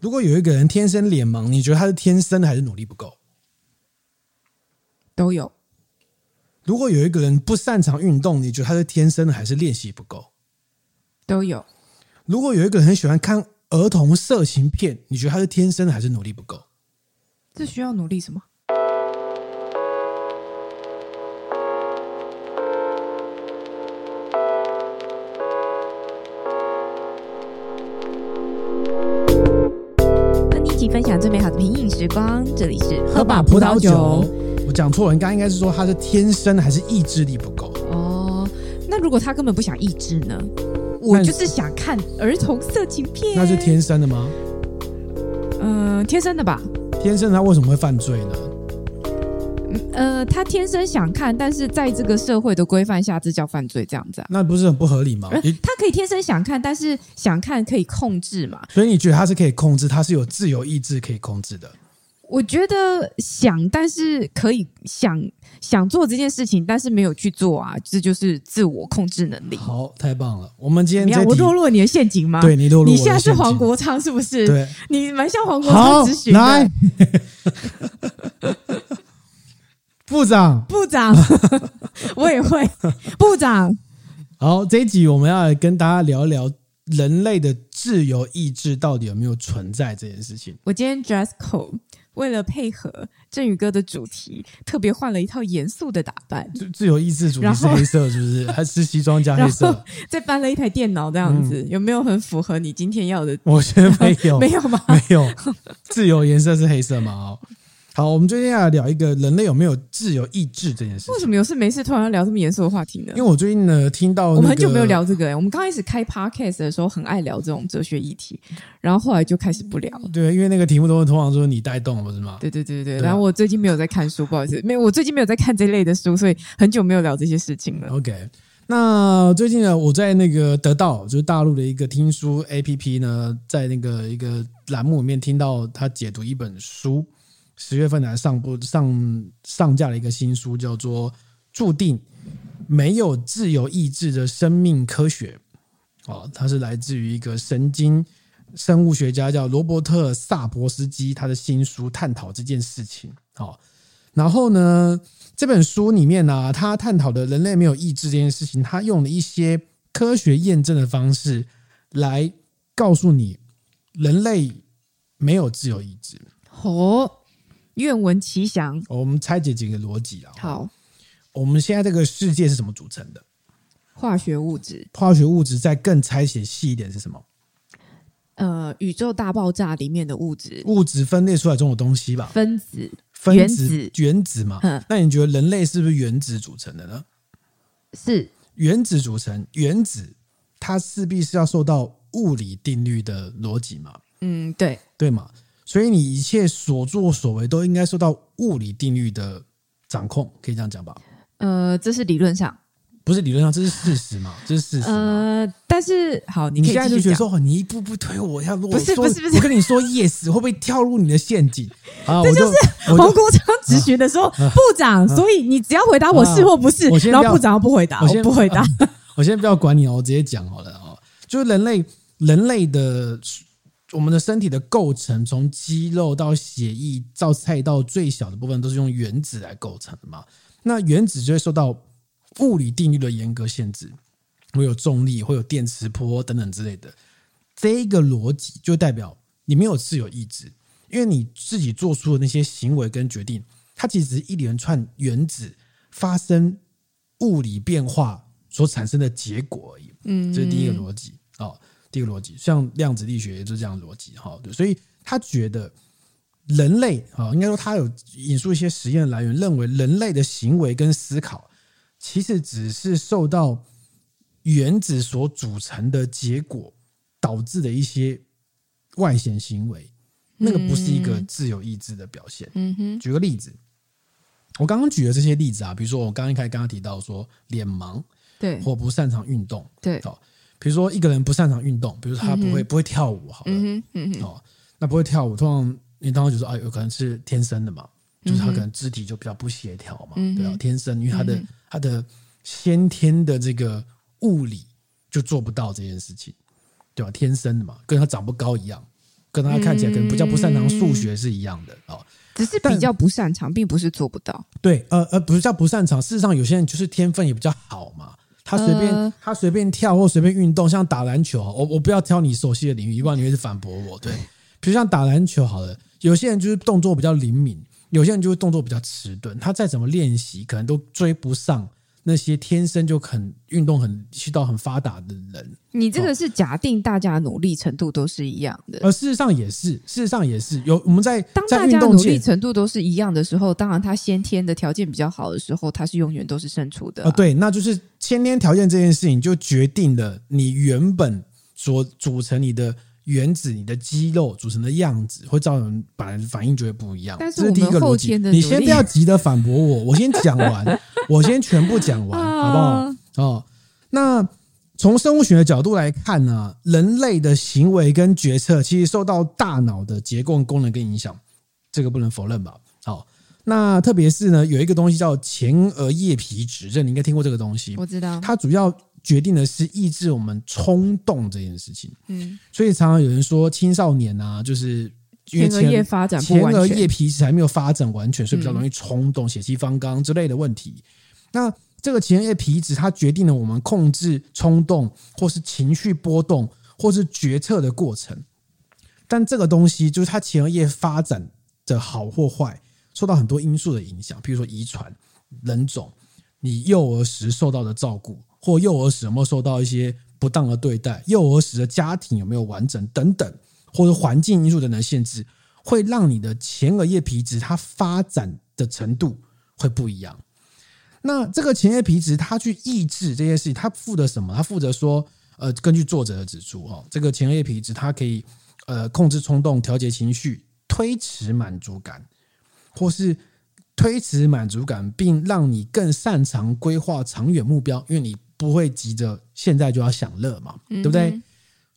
如果有一个人天生脸盲，你觉得他是天生的还是努力不够？都有。如果有一个人不擅长运动，你觉得他是天生的还是练习不够？都有。如果有一个人很喜欢看儿童色情片，你觉得他是天生的还是努力不够？这需要努力什么？好的品饮时光，这里是喝把葡萄酒。我讲错了，你刚刚应该是说他是天生的还是意志力不够？哦，那如果他根本不想意志呢？我就是想看儿童色情片，那是天生的吗？嗯、呃，天生的吧。天生他为什么会犯罪呢？呃，他天生想看，但是在这个社会的规范下，这叫犯罪，这样子啊？那不是很不合理吗？他可以天生想看，但是想看可以控制嘛？所以你觉得他是可以控制，他是有自由意志可以控制的？我觉得想，但是可以想想做这件事情，但是没有去做啊，这就是自我控制能力。好，太棒了！我们今天我落入了你的陷阱吗？对，你落入。你现在是黄国昌是不是？对，你蛮像黄国昌咨询的。来，部长，部长，我也会。部长，好，这一集我们要来跟大家聊一聊人类的自由意志到底有没有存在这件事情。我今天 dress code。为了配合振宇哥的主题，特别换了一套严肃的打扮。自自由意志主题是黑色，是不是？还是西装加黑色？再搬了一台电脑，这样子、嗯、有没有很符合你今天要的？我觉得没有，没有吗？没有。自由颜色是黑色吗？哦。好，我们最近要来聊一个人类有没有自由意志这件事。为什么有事没事突然要聊这么严肃的话题呢？因为我最近呢听到、那个，我们很久没有聊这个、欸。我们刚开始开 podcast 的时候很爱聊这种哲学议题，然后后来就开始不聊。对，因为那个题目都是通常说你带动，不是吗？对对对对。然后我最近没有在看书，不好意思，没有，我最近没有在看这类的书，所以很久没有聊这些事情了。OK，那最近呢，我在那个得到就是大陆的一个听书 APP 呢，在那个一个栏目里面听到他解读一本书。十月份来上部上上架了一个新书，叫做《注定没有自由意志的生命科学》。哦，它是来自于一个神经生物学家叫罗伯特萨博斯基，他的新书探讨这件事情。哦，然后呢，这本书里面呢，他探讨的人类没有意志这件事情，他用了一些科学验证的方式来告诉你，人类没有自由意志。哦。愿闻其详。我们拆解几个逻辑啊。好，我们现在这个世界是什么组成的？化学物质。化学物质再更拆解细一点是什么？呃，宇宙大爆炸里面的物质。物质分裂出来这种东西吧。分子。分子。原子嘛。那你觉得人类是不是原子组成的呢？是。原子组成，原子它势必是要受到物理定律的逻辑嘛？嗯，对。对嘛？所以你一切所作所为都应该受到物理定律的掌控，可以这样讲吧？呃，这是理论上，不是理论上，这是事实嘛？这是事实。呃，但是好，你，你现在就觉得说，你一步步推我，要落，不是不是不是，我跟你说 yes，会不会跳入你的陷阱？啊，这就是黄国昌质询的时候，啊、部长、啊，所以你只要回答我是或不是，啊、然后部长要不回答，我先不回答。啊、我先不要管你哦，我直接讲好了哦，就是人类人类的。我们的身体的构成，从肌肉到血液，到菜到最小的部分，都是用原子来构成的嘛。那原子就会受到物理定律的严格限制，会有重力，会有电磁波等等之类的。这一个逻辑就代表你没有自由意志，因为你自己做出的那些行为跟决定，它其实是一连串原子发生物理变化所产生的结果而已。嗯，这是第一个逻辑啊。第一个逻辑，像量子力学也就是这样的逻辑，哈，对，所以他觉得人类啊，应该说他有引述一些实验来源，认为人类的行为跟思考其实只是受到原子所组成的结果导致的一些外显行为，那个不是一个自由意志的表现。嗯哼，举个例子，我刚刚举的这些例子啊，比如说我刚刚一开始刚刚提到说脸盲，对，或不擅长运动，对，好。比如说一个人不擅长运动，比如说他不会、嗯、不会跳舞，好了，嗯嗯、哦，那不会跳舞，通常你当时就说啊，有可能是天生的嘛，就是他可能肢体就比较不协调嘛，嗯、对啊，天生，因为他的、嗯、他的先天的这个物理就做不到这件事情，对吧？天生的嘛，跟他长不高一样，跟他看起来可能比较不擅长数学是一样的哦。只是比较不擅长，并不是做不到。对，呃呃，不是叫不擅长，事实上有些人就是天分也比较好嘛。他随便、呃、他随便跳或随便运动，像打篮球，我我不要挑你熟悉的领域，不然你会是反驳我。对，比如像打篮球好了，有些人就是动作比较灵敏，有些人就是动作比较迟钝，他再怎么练习，可能都追不上。那些天生就很运动很渠道很发达的人，你这个是假定大家努力程度都是一样的，而事实上也是，事实上也是有我们在当大家努力程度都是一样的时候，当然他先天的条件比较好的时候，他是永远都是胜出的啊。呃，对，那就是先天条件这件事情就决定了你原本所组成你的。原子，你的肌肉组成的样子会造成本来反应就会不一样。但是第一个逻辑。你先不要急着反驳我，我先讲完，我先全部讲完，好不好？哦，那从生物学的角度来看呢，人类的行为跟决策其实受到大脑的结构功能跟影响，这个不能否认吧？好，那特别是呢，有一个东西叫前额叶皮质，这你应该听过这个东西。我知道，它主要。决定的是抑制我们冲动这件事情，嗯，所以常常有人说青少年啊，就是因为前额叶发展前额叶皮质还没有发展完全，所以比较容易冲动、血气方刚之类的问题。那这个前额叶皮质它决定了我们控制冲动或是情绪波动或是决策的过程，但这个东西就是它前额叶发展的好或坏，受到很多因素的影响，比如说遗传、人种、你幼儿时受到的照顾。或幼儿时有没有受到一些不当的对待？幼儿时的家庭有没有完整等等，或者环境因素等等限制，会让你的前额叶皮质它发展的程度会不一样。那这个前额皮质它去抑制这件事情，它负责什么？它负责说，呃，根据作者的指出，哈，这个前额叶皮质它可以呃控制冲动、调节情绪、推迟满足感，或是推迟满足感，并让你更擅长规划长远目标，因为你。不会急着现在就要享乐嘛，对不对？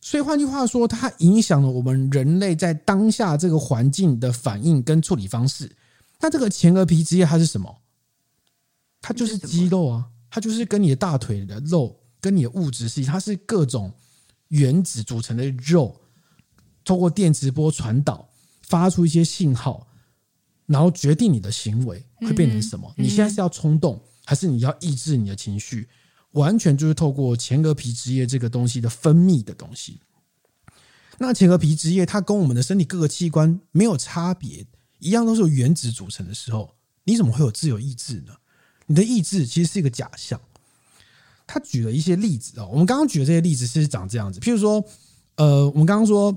所以换句话说，它影响了我们人类在当下这个环境的反应跟处理方式。那这个前额皮质液它是什么？它就是肌肉啊，它就是跟你的大腿的肉跟你的物质是，它是各种原子组成的肉，通过电磁波传导，发出一些信号，然后决定你的行为会变成什么。你现在是要冲动，还是你要抑制你的情绪？完全就是透过前额皮质液这个东西的分泌的东西。那前额皮质液它跟我们的身体各个器官没有差别，一样都是由原子组成的时候，你怎么会有自由意志呢？你的意志其实是一个假象。他举了一些例子啊，我们刚刚举的这些例子是长这样子，譬如说，呃，我们刚刚说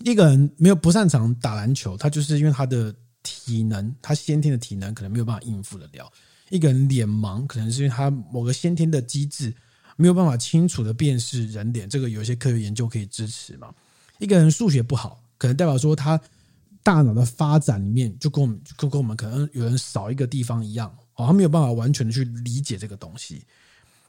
一个人没有不擅长打篮球，他就是因为他的体能，他先天的体能可能没有办法应付得了。一个人脸盲，可能是因为他某个先天的机制没有办法清楚的辨识人脸，这个有一些科学研究可以支持嘛。一个人数学不好，可能代表说他大脑的发展里面就跟我们就跟我们可能有人少一个地方一样，哦，他没有办法完全的去理解这个东西。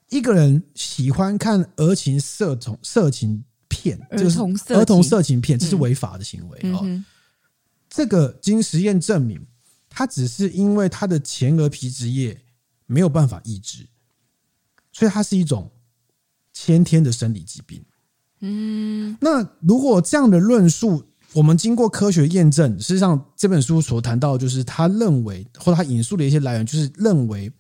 一个人喜欢看儿情色童色情片，就是儿童色情片，这是违法的行为哦。这个经实验证明。他只是因为它的前额皮质液没有办法抑制，所以它是一种先天的生理疾病。嗯，那如果这样的论述，我们经过科学验证，实际上这本书所谈到，就是他认为或者他引述的一些来源，就是认为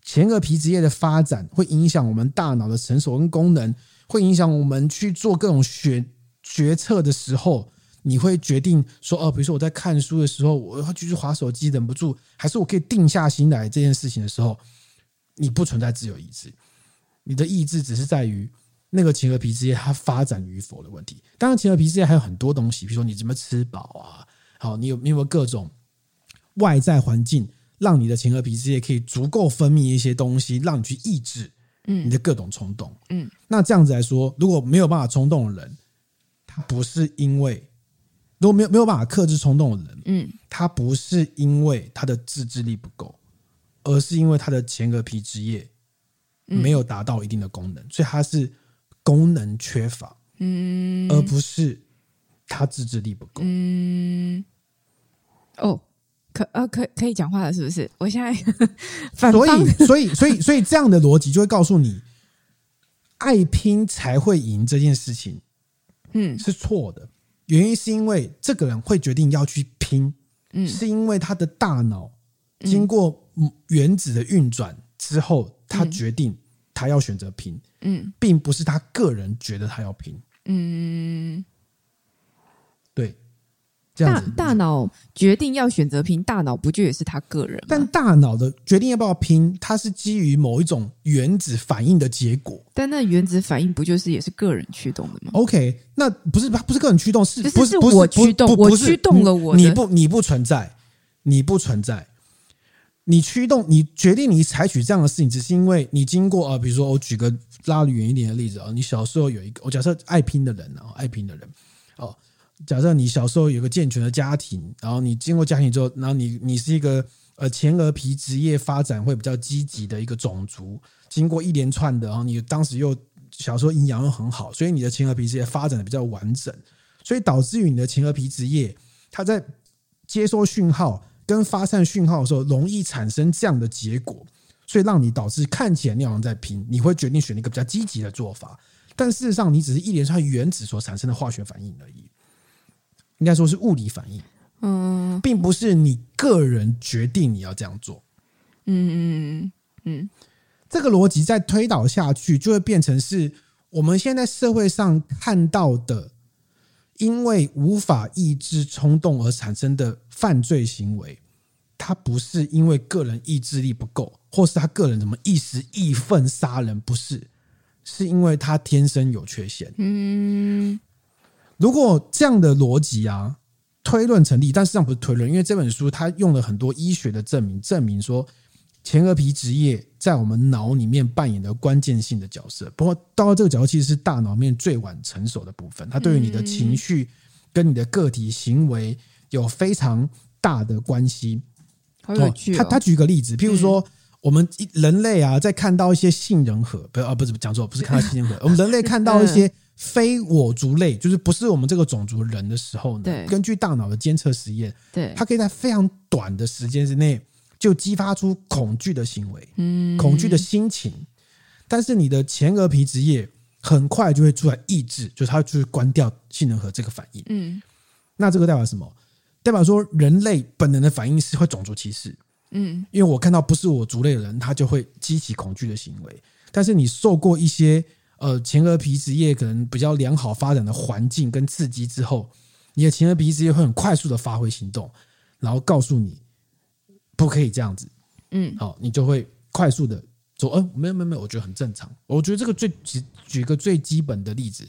前额皮质液的发展会影响我们大脑的成熟跟功能，会影响我们去做各种选决策的时候。你会决定说，哦，比如说我在看书的时候，我要继续划手机，忍不住，还是我可以定下心来这件事情的时候，你不存在自由意志，你的意志只是在于那个前额皮质液它发展与否的问题。当然，前额皮质液还有很多东西，比如说你怎么吃饱啊，好，你有你有没有各种外在环境让你的前额皮质液可以足够分泌一些东西，让你去抑制你的各种冲动。嗯，那这样子来说，如果没有办法冲动的人，他不是因为。如果没有没有办法克制冲动的人，嗯，他不是因为他的自制力不够，而是因为他的前额皮质液没有达到一定的功能，所以他是功能缺乏，嗯，而不是他自制力不够，嗯，哦，可呃可可以讲话了，是不是？我现在 反所以所以所以所以这样的逻辑就会告诉你，爱拼才会赢这件事情，嗯，是错的。原因是因为这个人会决定要去拼，嗯，是因为他的大脑经过原子的运转之后，他决定他要选择拼，嗯，并不是他个人觉得他要拼，嗯，对。大大脑决定要选择拼，大脑不就也是他个人？但大脑的决定要不要拼，它是基于某一种原子反应的结果。但那原子反应不就是也是个人驱动的吗？OK，那不是不是个人驱动，是就是不是我驱动，我驱动了我。你不你不存在，你不存在，你驱动你决定你采取这样的事情，只是因为你经过啊，比如说我举个拉得远一点的例子啊，你小时候有一个，我假设爱拼的人啊，爱拼的人哦。假设你小时候有个健全的家庭，然后你经过家庭之后，然后你你是一个呃前额皮职业发展会比较积极的一个种族，经过一连串的，然后你当时又小时候营养又很好，所以你的前额皮质液发展的比较完整，所以导致于你的前额皮职业它在接收讯号跟发散讯号的时候，容易产生这样的结果，所以让你导致看起来你好像在拼，你会决定选一个比较积极的做法，但事实上你只是一连串原子所产生的化学反应而已。应该说是物理反应，嗯，并不是你个人决定你要这样做，嗯嗯嗯，这个逻辑再推导下去，就会变成是我们现在社会上看到的，因为无法抑制冲动而产生的犯罪行为，它不是因为个人意志力不够，或是他个人怎么一时义愤杀人，不是，是因为他天生有缺陷，嗯。如果这样的逻辑啊推论成立，但实际上不是推论，因为这本书它用了很多医学的证明，证明说前额皮质液在我们脑里面扮演的关键性的角色。不过到了这个角色，其实是大脑面最晚成熟的部分，它对于你的情绪跟你的个体行为有非常大的关系。好有趣哦。他他举个例子，譬如说我们人类啊，在看到一些杏仁核，不啊不是讲错，不是看到杏仁核，我们人类看到一些。非我族类就是不是我们这个种族人的时候呢，对，根据大脑的监测实验，对，它可以在非常短的时间之内就激发出恐惧的行为，嗯，恐惧的心情。但是你的前额皮质液很快就会出来抑制，就是它就是关掉杏仁核这个反应，嗯。那这个代表什么？代表说人类本能的反应是会种族歧视，嗯，因为我看到不是我族类的人，他就会激起恐惧的行为。但是你受过一些。呃，前额皮质液可能比较良好发展的环境跟刺激之后，你的前额皮质液会很快速的发挥行动，然后告诉你不可以这样子，嗯，好，你就会快速的说，呃，没有没有没有，我觉得很正常。我觉得这个最举举个最基本的例子，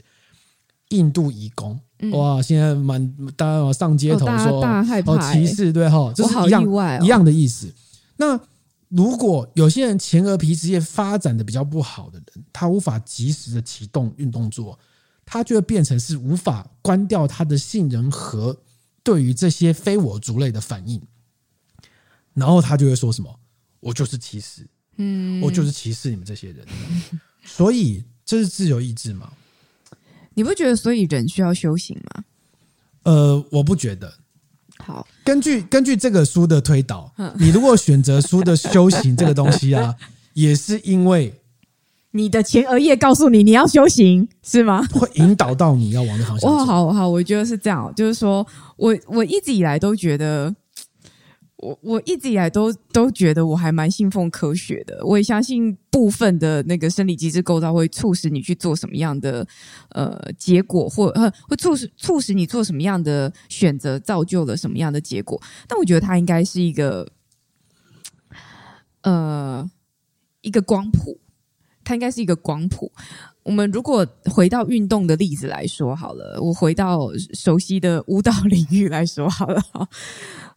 印度移工，哇，现在满大家上街头说哦歧视，对哈，这是一样一样的意思。那如果有些人前额皮质液发展的比较不好的人，他无法及时的启动运动做，他就会变成是无法关掉他的杏仁核对于这些非我族类的反应，然后他就会说什么：“我就是歧视，嗯，我就是歧视你们这些人。” 所以这是自由意志吗？你不觉得所以人需要修行吗？呃，我不觉得。好，根据根据这个书的推导，你如果选择书的修行这个东西啊，也是因为你的前额叶告诉你你要修行，是吗？会引导到你要往那方向。哇，好好，我觉得是这样，就是说我我一直以来都觉得。我我一直以来都都觉得我还蛮信奉科学的，我也相信部分的那个生理机制构造会促使你去做什么样的呃结果，或会促使促使你做什么样的选择，造就了什么样的结果。但我觉得它应该是一个呃一个光谱，它应该是一个光谱。我们如果回到运动的例子来说好了，我回到熟悉的舞蹈领域来说好了，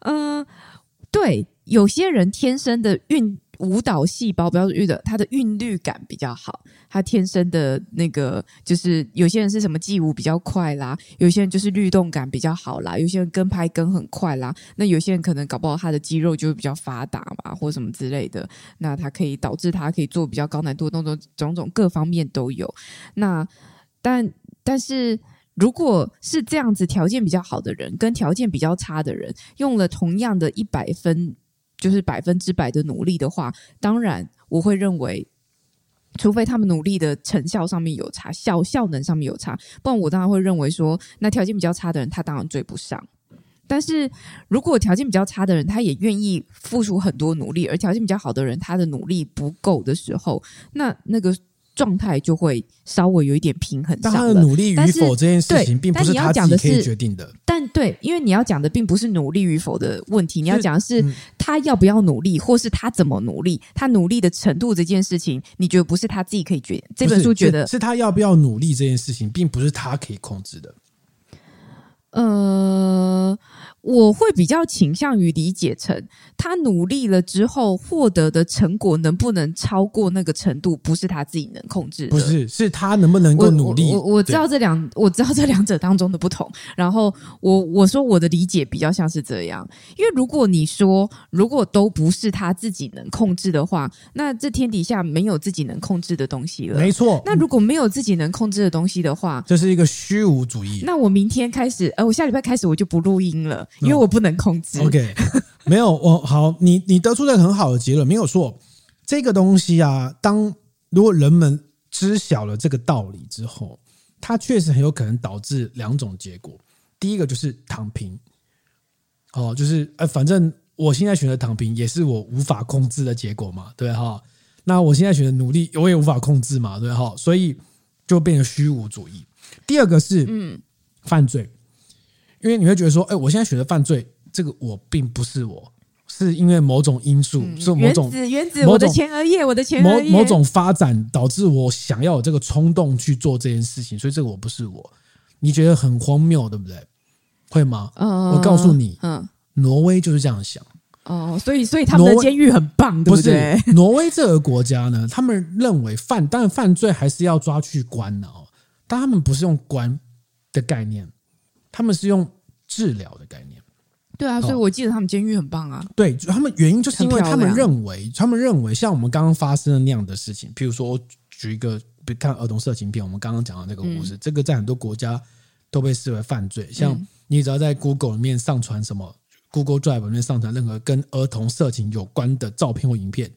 嗯、对，有些人天生的运舞蹈细胞，不要运的，他的韵律感比较好。他天生的那个，就是有些人是什么记舞比较快啦，有些人就是律动感比较好啦，有些人跟拍跟很快啦。那有些人可能搞不好他的肌肉就会比较发达嘛，或什么之类的。那他可以导致他可以做比较高难度的动作，种种各方面都有。那但但是。如果是这样子，条件比较好的人跟条件比较差的人用了同样的一百分，就是百分之百的努力的话，当然我会认为除非他们努力的成效上面有差，效效能上面有差，不然我当然会认为说，那条件比较差的人，他当然追不上。但是如果条件比较差的人，他也愿意付出很多努力，而条件比较好的人，他的努力不够的时候，那那个。状态就会稍微有一点平衡上了。但他的努力与否这件事情，并不是他自己可以决定的。但对，因为你要讲的并不是努力与否的问题，你要讲的是他要不要努力，或是他怎么努力，他努力的程度这件事情，你觉得不是他自己可以决定？这本书觉得是，是他要不要努力这件事情，并不是他可以控制的。呃。我会比较倾向于理解成，他努力了之后获得的成果能不能超过那个程度，不是他自己能控制的。不是，是他能不能够努力。我我，我知道这两，我知道这两者当中的不同。然后我我说我的理解比较像是这样，因为如果你说如果都不是他自己能控制的话，那这天底下没有自己能控制的东西了。没错。那如果没有自己能控制的东西的话，这是一个虚无主义。那我明天开始，呃，我下礼拜开始我就不录音了。因为我不能控制。OK，没有我好，你你得出了很好的结论，没有错。这个东西啊，当如果人们知晓了这个道理之后，它确实很有可能导致两种结果。第一个就是躺平，哦，就是呃，反正我现在选择躺平，也是我无法控制的结果嘛，对哈。那我现在选择努力，我也无法控制嘛，对哈。所以就变成虚无主义。第二个是嗯，犯罪。因为你会觉得说，哎，我现在选择犯罪，这个我并不是我，是因为某种因素，嗯、是某种原子，原子，我的前额叶，我的前额叶，某某种发展导致我想要有这个冲动去做这件事情，所以这个我不是我。你觉得很荒谬，对不对？会吗？嗯、我告诉你，嗯，挪威就是这样想。哦，所以，所以他们的监狱很棒，对不对？不是，挪威这个国家呢，他们认为犯，但犯罪还是要抓去关的哦，但他们不是用关的概念。他们是用治疗的概念，对啊，所以我记得他们监狱很棒啊。对，他们原因就是因为他们认为，他们认为像我们刚刚发生的那样的事情，譬如说，我举一个，看儿童色情片，我们刚刚讲的那个故事，这个在很多国家都被视为犯罪。像你只要在 Google 里面上传什么 Google Drive 里面上传任何跟儿童色情有关的照片或影片。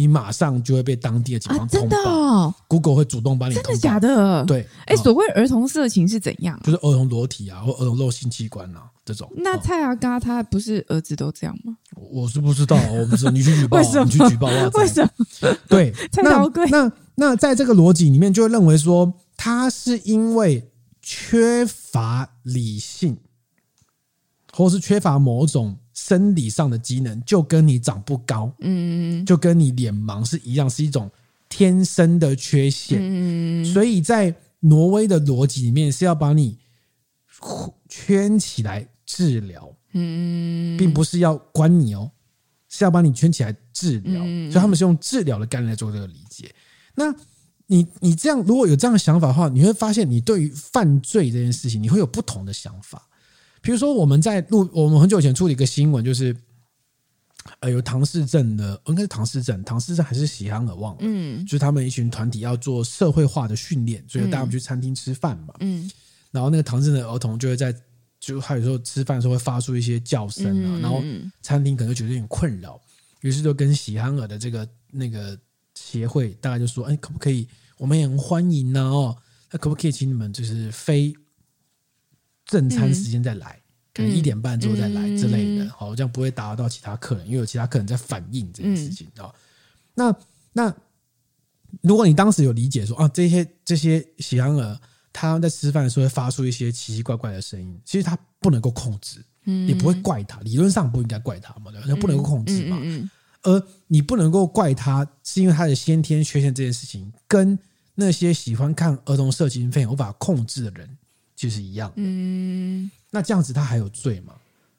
你马上就会被当地的警方通报，啊，真的哦，Google 会主动帮你通报。真的假的？对，哎，所谓儿童色情是怎样？就是儿童裸体啊，或儿童露性器官啊这种。那蔡阿嘎他不是儿子都这样吗？我是不知道，我不知道，你去举报，啊，你去举报啊？为什么？对，那那那在这个逻辑里面，就会认为说他是因为缺乏理性，或是缺乏某种。生理上的机能就跟你长不高，嗯，就跟你脸盲是一样，是一种天生的缺陷。嗯，所以在挪威的逻辑里面是要把你圈起来治疗，嗯，并不是要关你哦，是要把你圈起来治疗。所以他们是用治疗的概念来做这个理解。那你你这样如果有这样的想法的话，你会发现你对于犯罪这件事情，你会有不同的想法。比如说，我们在录，我们很久以前出了一个新闻，就是，呃，有唐氏症的，应该是唐氏症，唐氏症还是喜憨儿忘了，嗯，就是他们一群团体要做社会化的训练，所以带我们去餐厅吃饭嘛，嗯，然后那个唐氏症的儿童就会在，就他有时候吃饭的时候会发出一些叫声啊，然后餐厅可能觉得有点困扰，于是就跟喜憨儿的这个那个协会大概就说，哎，可不可以，我们也很欢迎呢，哦，那可不可以请你们就是非。正餐时间再来，嗯、可能一点半之后再来之类的，好、嗯，这样不会打扰到其他客人，因为有其他客人在反映这件事情啊、嗯。那那如果你当时有理解说啊，这些这些喜羊羊他们在吃饭的时候会发出一些奇奇怪怪的声音，其实他不能够控制，嗯，你不会怪他，理论上不应该怪他嘛，对吧？他不能够控制嘛，而你不能够怪他，是因为他的先天缺陷这件事情，跟那些喜欢看儿童色情片无法控制的人。就是一样，嗯，那这样子他还有罪吗？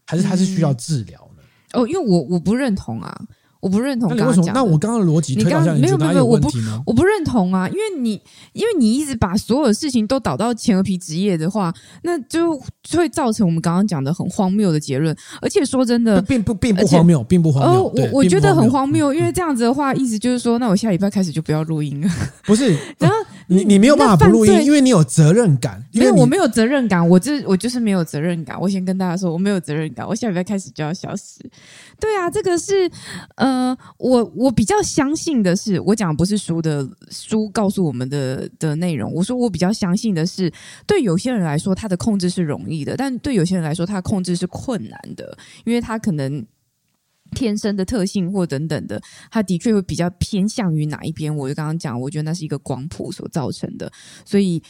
还是他是需要治疗呢？哦，因为我我不认同啊。我不认同刚刚。那为什么？那我刚刚的逻辑推导下，你觉得哪有问题呢？我不认同啊，因为你因为你一直把所有事情都导到前额皮职业的话，那就会造成我们刚刚讲的很荒谬的结论。而且说真的，并不并不荒谬，并不荒谬。我我觉得很荒谬，因为这样子的话，意思就是说，那我下礼拜开始就不要录音了。不是，然后你你没有办法不录音，因为你有责任感。因为，我没有责任感，我这我就是没有责任感。我先跟大家说，我没有责任感。我下礼拜开始就要消失。对啊，这个是呃，我我比较相信的是，我讲不是书的书告诉我们的的内容。我说我比较相信的是，对有些人来说，他的控制是容易的，但对有些人来说，他的控制是困难的，因为他可能。天生的特性或等等的，他的确会比较偏向于哪一边？我就刚刚讲，我觉得那是一个光谱所造成的，所以。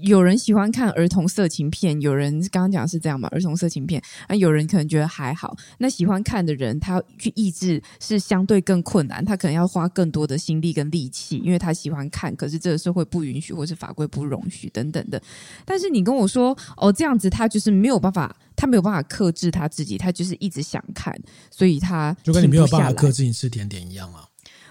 有人喜欢看儿童色情片，有人刚刚讲是这样嘛？儿童色情片啊，有人可能觉得还好。那喜欢看的人，他去抑制是相对更困难，他可能要花更多的心力跟力气，因为他喜欢看，可是这个社会不允许，或是法规不容许等等的。但是你跟我说哦，这样子他就是没有办法，他没有办法克制他自己，他就是一直想看，所以他就跟你没有办法克制你吃甜点一样啊。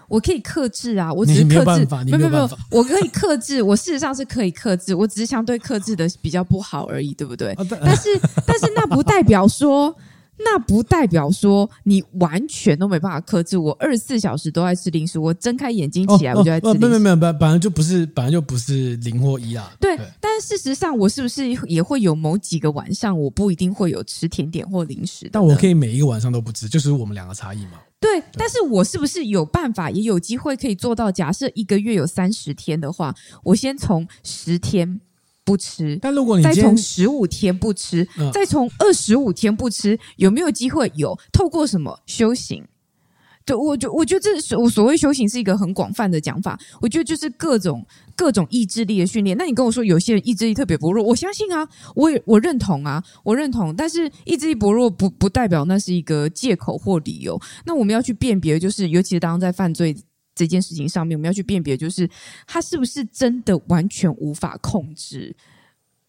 我可以克制啊，我只是克制，没有办法，没有没有，我可以克制，我事实上是可以克制，我只是相对克制的比较不好而已，对不对？啊、但是 但是那不代表说，那不代表说你完全都没办法克制。我二十四小时都在吃零食，我睁开眼睛起来我就在吃零食。没有没有没有，本来就不是本来就不是零或一啊。对，对但事实上我是不是也会有某几个晚上我不一定会有吃甜点或零食？但我可以每一个晚上都不吃，就是我们两个差异嘛。对，但是我是不是有办法，也有机会可以做到？假设一个月有三十天的话，我先从十天不吃，但如果你再从十五天不吃，嗯、再从二十五天不吃，有没有机会？有，透过什么修行？对，我就我觉得这是我所谓修行是一个很广泛的讲法。我觉得就是各种各种意志力的训练。那你跟我说有些人意志力特别薄弱，我相信啊，我也我认同啊，我认同。但是意志力薄弱不不代表那是一个借口或理由。那我们要去辨别，就是尤其是当在犯罪这件事情上面，我们要去辨别，就是他是不是真的完全无法控制，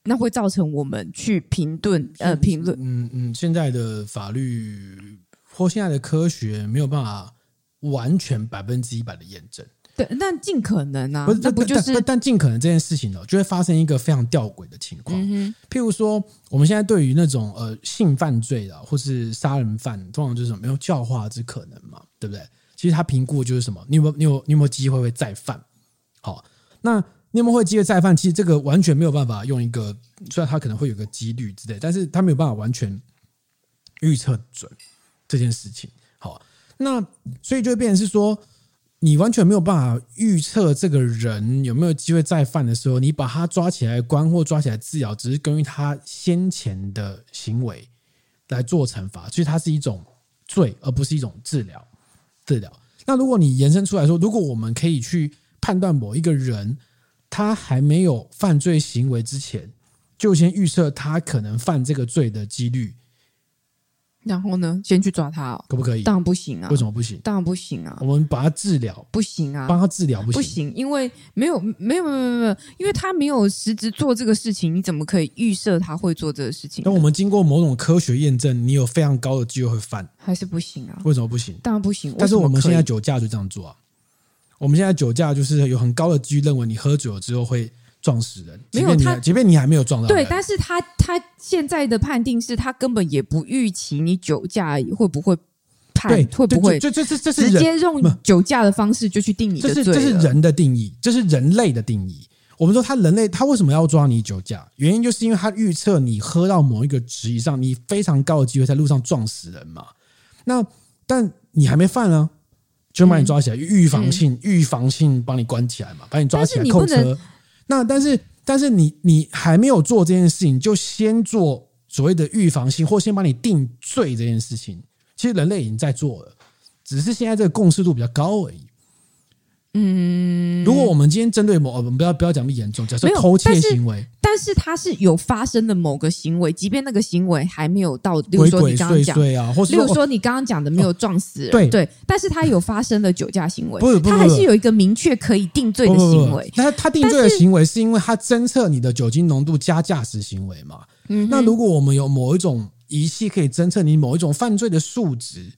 那会造成我们去评论呃评论。嗯嗯，现在的法律。或现在的科学没有办法完全百分之一百的验证，对，但尽可能啊，不是，那不就是？但但尽可能这件事情呢，就会发生一个非常吊诡的情况。嗯、譬如说，我们现在对于那种呃性犯罪的或是杀人犯，通常就是什么没有教化之可能嘛，对不对？其实他评估的就是什么？你有没有你有你有没有机会会再犯？好，那你有没有会机会再犯？其实这个完全没有办法用一个，虽然他可能会有个几率之类，但是他没有办法完全预测准。这件事情，好，那所以就会变成是说，你完全没有办法预测这个人有没有机会再犯的时候，你把他抓起来关或抓起来治疗，只是根据他先前的行为来做惩罚，所以它是一种罪，而不是一种治疗。治疗。那如果你延伸出来说，如果我们可以去判断某一个人他还没有犯罪行为之前，就先预测他可能犯这个罪的几率。然后呢，先去抓他，哦，可不可以？当然不行啊！为什么不行？当然不行啊！我们把他治疗，不行啊！帮他治疗不行，不行，因为没有，没有，没有，没有，没有，因为他没有实质做这个事情，你怎么可以预设他会做这个事情？那我们经过某种科学验证，你有非常高的机会会犯，还是不行啊？为什么不行？当然不行。但是我们现在酒驾就这样做啊！我们现在酒驾就是有很高的几率认为你喝酒了之后会。撞死人，没有他，即便你还没有撞到，对，但是他他现在的判定是他根本也不预期你酒驾会不会判，对会不会，这这这这是直接用酒驾的方式就去定你的罪，这是这是人的定义，这是人类的定义。我们说他人类他为什么要抓你酒驾？原因就是因为他预测你喝到某一个值以上，你非常高的机会在路上撞死人嘛。那但你还没犯呢，就把你抓起来，预防性预防性把你关起来嘛，把你抓起来扣车。那但是但是你你还没有做这件事情，就先做所谓的预防性，或先把你定罪这件事情，其实人类已经在做了，只是现在这个共识度比较高而已。嗯，如果我们今天针对某，我们不要不要讲那么严重，假设偷窃行为，但是它是有发生的某个行为，即便那个行为还没有到，比如说你刚刚讲啊，或比如说你刚刚讲的没有撞死人，对对，但是他有发生的酒驾行为，不是，他还是有一个明确可以定罪的行为。那他定罪的行为是因为他侦测你的酒精浓度加驾驶行为嘛？嗯，那如果我们有某一种仪器可以侦测你某一种犯罪的数值。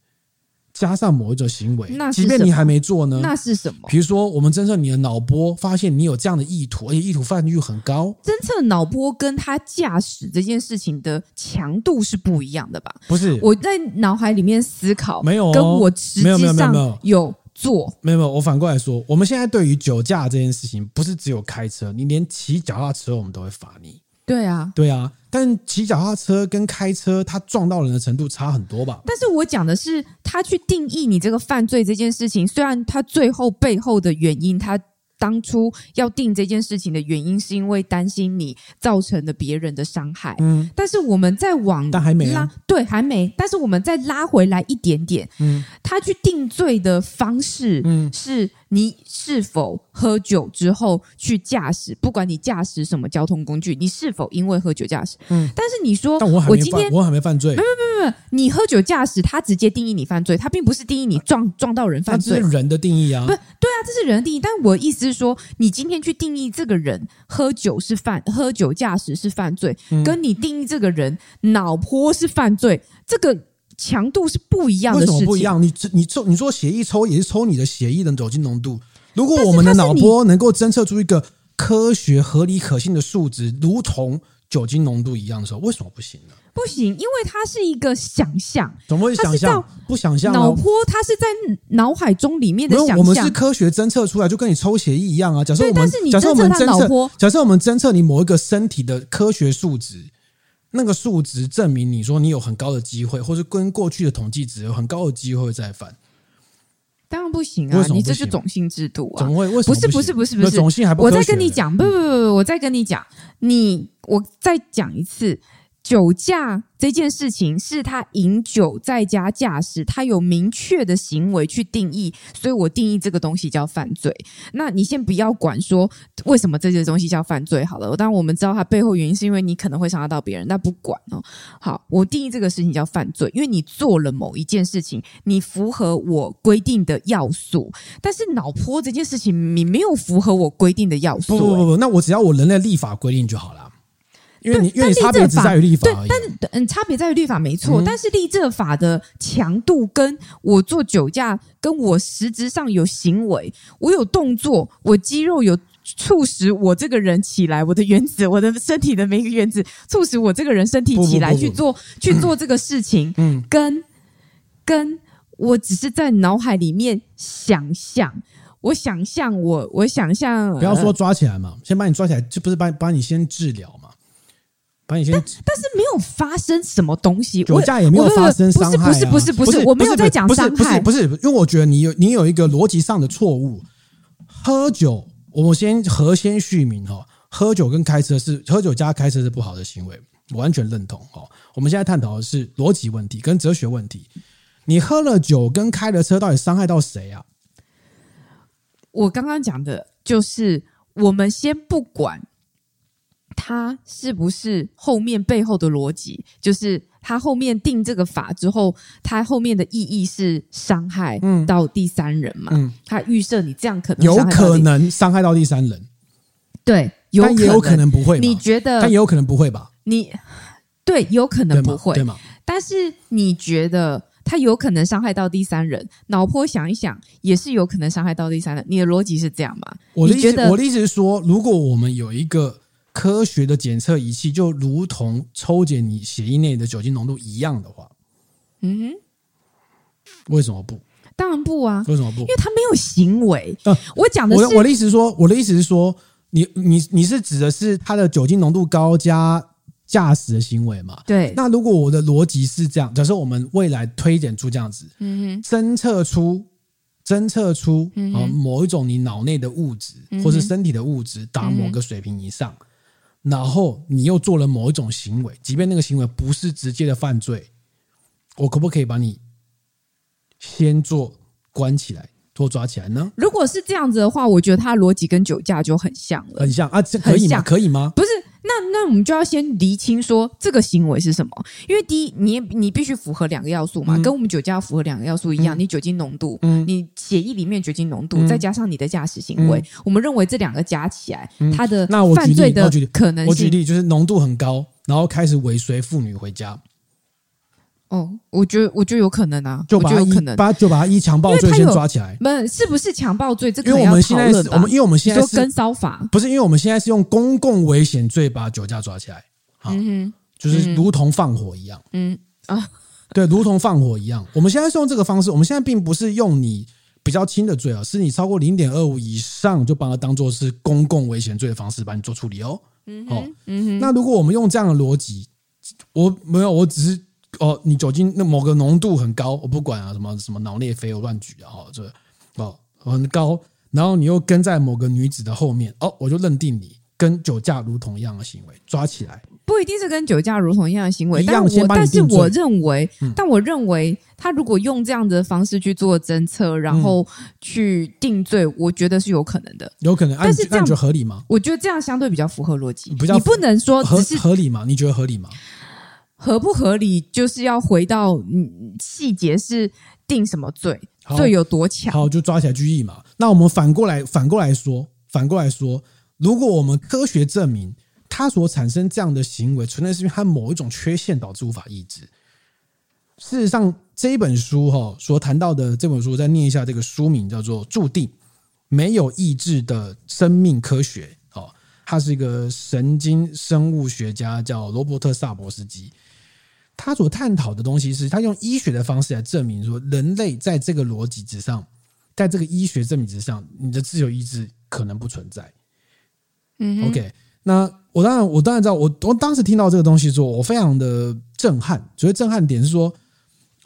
加上某一种行为，那即便你还没做呢，那是什么？比如说，我们侦测你的脑波，发现你有这样的意图，而且意图犯率很高。侦测脑波跟他驾驶这件事情的强度是不一样的吧？不是，我在脑海里面思考，没有、哦，跟我实际上有做。没有没有，我反过来说，我们现在对于酒驾这件事情，不是只有开车，你连骑脚踏车我们都会罚你。对啊，对啊，但骑脚踏车跟开车，他撞到人的程度差很多吧？但是我讲的是，他去定义你这个犯罪这件事情，虽然他最后背后的原因，他。当初要定这件事情的原因，是因为担心你造成了别人的伤害。嗯，但是我们再往但还没拉，对，还没。但是我们再拉回来一点点，嗯，他去定罪的方式，嗯，是你是否喝酒之后去驾驶，不管你驾驶什么交通工具，你是否因为喝酒驾驶？嗯，但是你说，但我还没犯，我还没犯罪，没有没有没有，你喝酒驾驶，他直接定义你犯罪，他并不是定义你撞撞到人犯罪，这是人的定义啊，不，对啊，这是人的定义。但我意思。是说，你今天去定义这个人喝酒是犯，喝酒驾驶是犯罪，嗯、跟你定义这个人脑波是犯罪，这个强度是不一样的事情。为什么不一样？你你抽，你说血液抽也是抽你的血液的酒精浓度。如果我们的脑波能够侦测出一个科学、合理、可信的数值，如同酒精浓度一样的时候，为什么不行呢？不行，因为它是一个想象，怎么会想象？不想象。脑波它是在脑海中里面的想象。我们是科学侦测出来，就跟你抽血液一样啊。假设我们，但是你侦测假设我们侦测，假设我们侦测你某一个身体的科学数值，那个数值证明你说你有很高的机会，或是跟过去的统计值有很高的机会再犯。当然不行啊！你这是种姓制度啊！怎么会？为什么不？不是不是不是不是种姓还不？我再跟你讲，不不不不，我再跟你讲，你我再讲一次。酒驾这件事情是他饮酒在家驾驶，他有明确的行为去定义，所以我定义这个东西叫犯罪。那你先不要管说为什么这些东西叫犯罪好了，当然我们知道它背后原因是因为你可能会伤害到别人，那不管哦。好，我定义这个事情叫犯罪，因为你做了某一件事情，你符合我规定的要素，但是脑波这件事情你没有符合我规定的要素。不不不不，那我只要我人类立法规定就好了。因为你因为你差别只在于立法而已，对，但嗯，差别在于立法没错，嗯、但是立这法的强度跟我做酒驾，跟我实质上有行为，我有动作，我肌肉有促使我这个人起来，我的原子，我的身体的每一个原子促使我这个人身体起来去做去做这个事情，嗯，跟跟我只是在脑海里面想象，我想象我我想象，不要说抓起来嘛，先把你抓起来，这不是把把你先治疗嘛。但但是没有发生什么东西，酒驾也没有发生伤害、啊。不是不是不是不是，我没有在讲伤害，不是不是，因为我觉得你有你有一个逻辑上的错误。喝酒，我们先和先续名哈，喝酒跟开车是喝酒加开车是不好的行为，我完全认同哈。我们现在探讨的是逻辑问题跟哲学问题。你喝了酒跟开了车，到底伤害到谁啊？我刚刚讲的就是，我们先不管。他是不是后面背后的逻辑，就是他后面定这个法之后，他后面的意义是伤害到第三人嘛？嗯，他预设你这样可能有可能伤害到第三人，对，但也有可能不会。你觉得？但也有可能不会吧？你对，有可能不会，对吗？但是你觉得他有可能伤害到第三人？脑波想一想，也是有可能伤害到第三人。你的逻辑是这样吗？我的意思，我的意思是说，如果我们有一个。科学的检测仪器就如同抽检你血液内的酒精浓度一样的话，嗯哼，为什么不？当然不啊！为什么不？因为他没有行为。呃、我讲的是我，我的意思是说，我的意思是说，你你你是指的是他的酒精浓度高加驾驶的行为嘛？对。那如果我的逻辑是这样，假设我们未来推演出这样子，嗯哼，侦测出侦测出啊某一种你脑内的物质、嗯、或是身体的物质达某个水平以上。然后你又做了某一种行为，即便那个行为不是直接的犯罪，我可不可以把你先做关起来，拖抓起来呢？如果是这样子的话，我觉得他逻辑跟酒驾就很像了，很像啊，这可以吗？可以吗？不是。那那我们就要先厘清说这个行为是什么，因为第一，你你必须符合两个要素嘛，嗯、跟我们酒驾符合两个要素一样，嗯、你酒精浓度，嗯，你血液里面酒精浓度，嗯、再加上你的驾驶行为，嗯、我们认为这两个加起来，嗯、它的犯罪的可能性，我举例就是浓度很高，然后开始尾随妇女回家。哦，我觉得我觉得有可能啊，就把他一可能，把就把他一强暴罪先抓起来。不是，是不是强暴罪？这个因为我们现在是我们因为我们现在是跟骚法，不是因为我们现在是用公共危险罪把酒驾抓起来，好，嗯哼，就是如同放火一样，嗯啊，对，如同放火一样。我们现在是用这个方式，我们现在并不是用你比较轻的罪啊，是你超过零点二五以上，就把它当做是公共危险罪的方式把你做处理哦。嗯哦，嗯那如果我们用这样的逻辑，我没有，我只是哦，你酒精那某个浓度很高，我不管啊，什么什么脑内啡我乱举啊，这哦很高，然后你又跟在某个女子的后面，哦，我就认定你跟酒驾如同一样的行为，抓起来。不一定是跟酒驾如同一样的行为，但我但是我认为，嗯、但我认为他如果用这样的方式去做侦测，然后去定罪，我觉得是有可能的，有可能。但是这样合理吗？我觉得这样相对比较符合逻辑。你不能说只是合理吗？你觉得合理吗？合不合理就是要回到嗯细节是定什么罪，罪有多强？好，就抓起来拘役嘛。那我们反过来反过来说，反过来说，如果我们科学证明。他所产生这样的行为，纯粹是因为他某一种缺陷导致无法抑制。事实上，这一本书哈所谈到的这本书，再念一下这个书名，叫做《注定没有意志的生命科学》。哦，他是一个神经生物学家，叫罗伯特·萨博斯基。他所探讨的东西是他用医学的方式来证明说，人类在这个逻辑之上，在这个医学证明之上，你的自由意志可能不存在。嗯，OK。那我当然，我当然知道，我我当时听到这个东西之后，我非常的震撼。所以震撼点是说，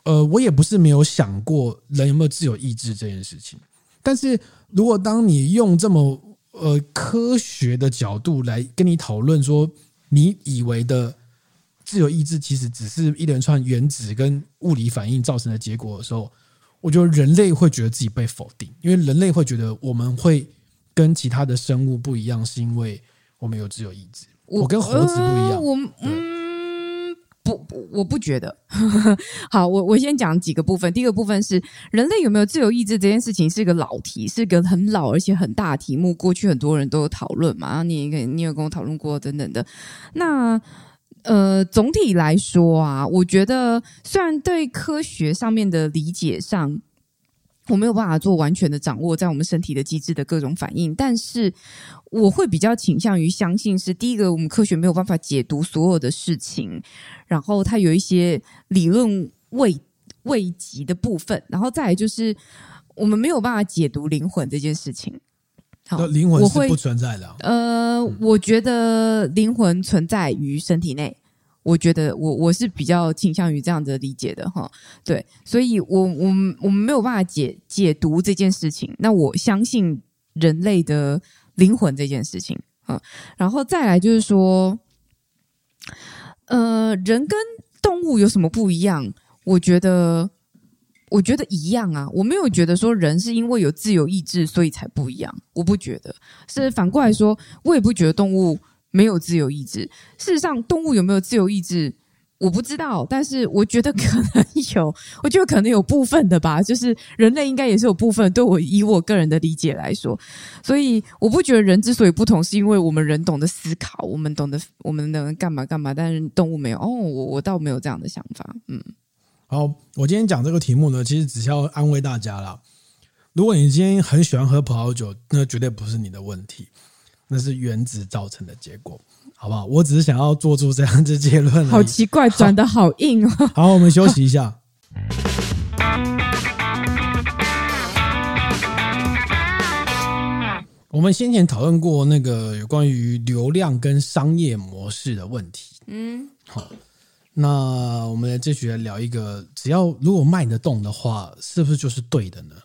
呃，我也不是没有想过人有没有自由意志这件事情。但是如果当你用这么呃科学的角度来跟你讨论说，你以为的自由意志其实只是一连串原子跟物理反应造成的结果的时候，我觉得人类会觉得自己被否定，因为人类会觉得我们会跟其他的生物不一样，是因为。我们有自由意志，我跟猴子不一样。呃、我嗯，不不，我不觉得。好，我我先讲几个部分。第一个部分是人类有没有自由意志这件事情是一个老题，是一个很老而且很大的题目。过去很多人都有讨论嘛，你你有跟我讨论过等等的。那呃，总体来说啊，我觉得虽然对科学上面的理解上。我没有办法做完全的掌握在我们身体的机制的各种反应，但是我会比较倾向于相信是第一个，我们科学没有办法解读所有的事情，然后它有一些理论未未及的部分，然后再来就是我们没有办法解读灵魂这件事情。好，灵魂是不存在的啊。呃，我觉得灵魂存在于身体内。我觉得我我是比较倾向于这样子理解的哈，对，所以我我们我们没有办法解解读这件事情。那我相信人类的灵魂这件事情啊，然后再来就是说，呃，人跟动物有什么不一样？我觉得我觉得一样啊，我没有觉得说人是因为有自由意志所以才不一样，我不觉得。是反过来说，我也不觉得动物。没有自由意志。事实上，动物有没有自由意志，我不知道。但是，我觉得可能有。我觉得可能有部分的吧。就是人类应该也是有部分。对我以我个人的理解来说，所以我不觉得人之所以不同，是因为我们人懂得思考，我们懂得我们能干嘛干嘛。但是动物没有。哦，我我倒没有这样的想法。嗯。好，我今天讲这个题目呢，其实只是要安慰大家啦。如果你今天很喜欢喝葡萄酒，那绝对不是你的问题。那是原子造成的结果，好不好？我只是想要做出这样子结论。好奇怪，转的好硬哦。好，我们休息一下。我们先前讨论过那个有关于流量跟商业模式的问题。嗯，好。那我们来继续来聊一个，只要如果卖得动的话，是不是就是对的呢？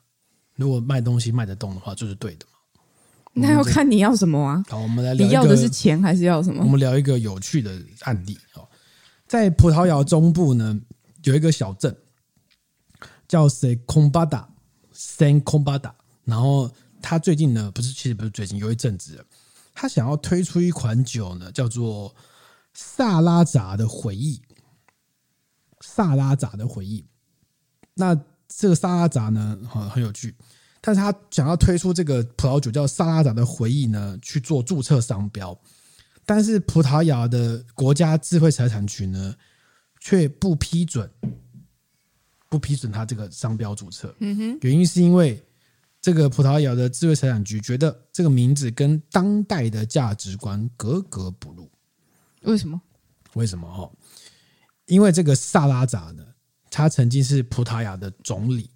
如果卖东西卖得动的话，就是对的。那要看你要什么啊？好，我们来聊。你要的是钱还是要什么？我们聊一个有趣的案例。在葡萄牙中部呢，有一个小镇叫塞空巴达，塞空巴达。然后他最近呢，不是，其实不是最近，有一阵子，他想要推出一款酒呢，叫做萨拉扎的回忆。萨拉扎的回忆。那这个萨拉扎呢，很很有趣。但是他想要推出这个葡萄酒叫萨拉扎的回忆呢，去做注册商标，但是葡萄牙的国家智慧财产局呢，却不批准，不批准他这个商标注册。嗯哼，原因是因为这个葡萄牙的智慧财产局觉得这个名字跟当代的价值观格格不入。为什么？为什么？哈，因为这个萨拉扎呢，他曾经是葡萄牙的总理，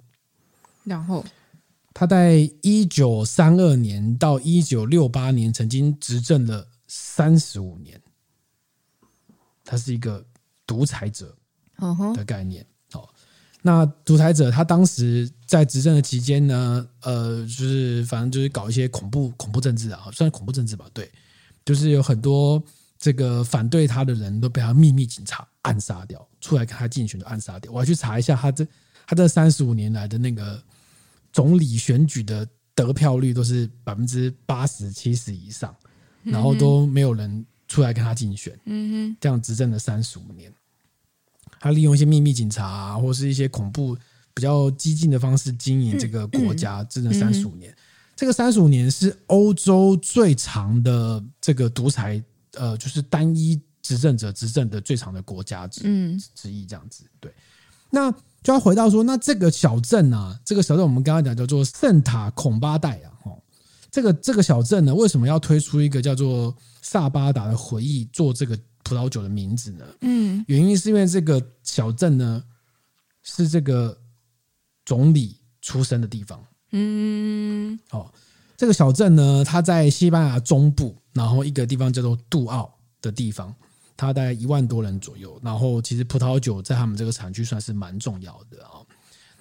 然后。他在一九三二年到一九六八年曾经执政了三十五年，他是一个独裁者的概念。哦，那独裁者他当时在执政的期间呢，呃，就是反正就是搞一些恐怖恐怖政治啊，算是恐怖政治吧，对，就是有很多这个反对他的人都被他秘密警察暗杀掉，出来跟他竞选的暗杀掉。我要去查一下他这他这三十五年来的那个。总理选举的得票率都是百分之八十七十以上，然后都没有人出来跟他竞选。嗯哼，这样执政了三十五年，他利用一些秘密警察啊，或是一些恐怖、比较激进的方式经营这个国家，执政三十五年。这个三十五年是欧洲最长的这个独裁，呃，就是单一执政者执政的最长的国家之之一，这样子。对，那。就要回到说，那这个小镇啊，这个小镇我们刚刚讲叫做圣塔孔巴代啊，哦，这个这个小镇呢，为什么要推出一个叫做萨巴达的回忆做这个葡萄酒的名字呢？嗯，原因是因为这个小镇呢是这个总理出生的地方。嗯，哦，这个小镇呢，它在西班牙中部，然后一个地方叫做杜奥的地方。它大概一万多人左右，然后其实葡萄酒在他们这个产区算是蛮重要的啊。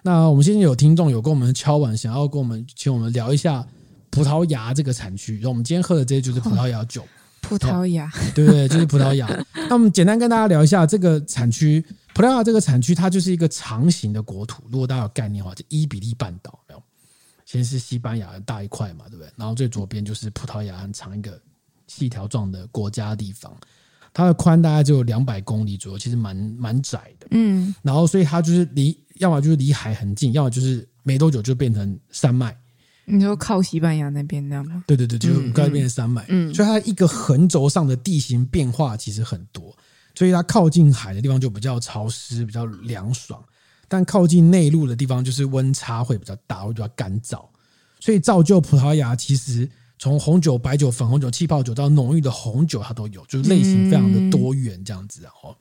那我们现在有听众有跟我们敲碗，想要跟我们请我们聊一下葡萄牙这个产区。然后我们今天喝的这些就是葡萄牙酒，葡萄牙，对对？就是葡萄牙。那我们简单跟大家聊一下这个产区，葡萄牙这个产区它就是一个长形的国土。如果大家有概念的话，就伊比利半岛，没有？先是西班牙的大一块嘛，对不对？然后最左边就是葡萄牙很长一个细条状的国家地方。它的宽大概只有两百公里左右，其实蛮蛮窄的。嗯，然后所以它就是离，要么就是离海很近，要么就是没多久就变成山脉。你说靠西班牙那边那样吗？对对对，就是刚才变成山脉。嗯，所以它一个横轴上的地形变化其实很多，所以它靠近海的地方就比较潮湿，比较凉爽；但靠近内陆的地方就是温差会比较大，会比较干燥。所以造就葡萄牙其实。从红酒、白酒、粉红酒、气泡酒到浓郁的红酒，它都有，就是类型非常的多元这样子哦。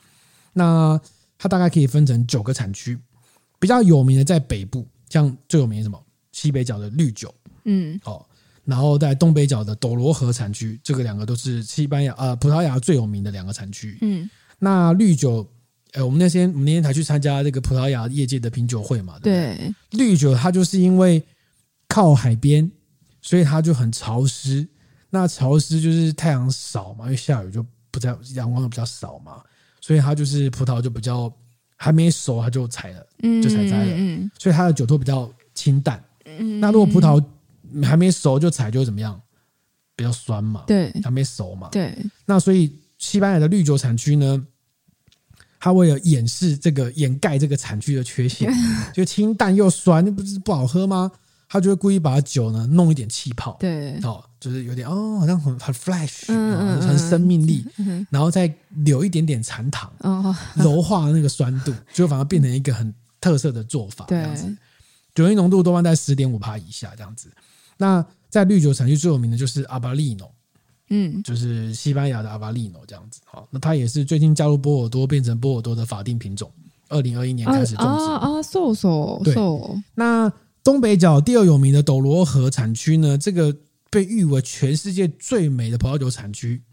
那它大概可以分成九个产区，比较有名的在北部，像最有名的什么西北角的绿酒，嗯，哦，然后在东北角的斗罗河产区，这个两个都是西班牙呃葡萄牙最有名的两个产区，嗯。那绿酒，呃，我们那天我们那天才去参加这个葡萄牙业界的品酒会嘛，对？绿酒它就是因为靠海边。所以它就很潮湿，那潮湿就是太阳少嘛，因为下雨就不在，阳光就比较少嘛，所以它就是葡萄就比较还没熟，它就采了，就采摘了，所以它的酒都比较清淡。那如果葡萄还没熟就采，就会怎么样？比较酸嘛，对，还没熟嘛，对。那所以西班牙的绿酒产区呢，它为了掩饰这个掩盖这个产区的缺陷，就清淡又酸，那不是不好喝吗？他就会故意把酒呢弄一点气泡，对，哦，就是有点哦，好像很很 flash，嗯，很生命力，嗯，然后再留一点点残糖，哦，柔化那个酸度，就反而变成一个很特色的做法，这样子。酒精浓度多半在十点五帕以下，这样子。那在绿酒产区最有名的就是阿巴利诺，嗯，就是西班牙的阿巴利诺这样子。好，那它也是最近加入波尔多，变成波尔多的法定品种，二零二一年开始种植。啊啊，瘦瘦，对，那。东北角第二有名的斗罗河产区呢，这个被誉为全世界最美的葡萄酒产区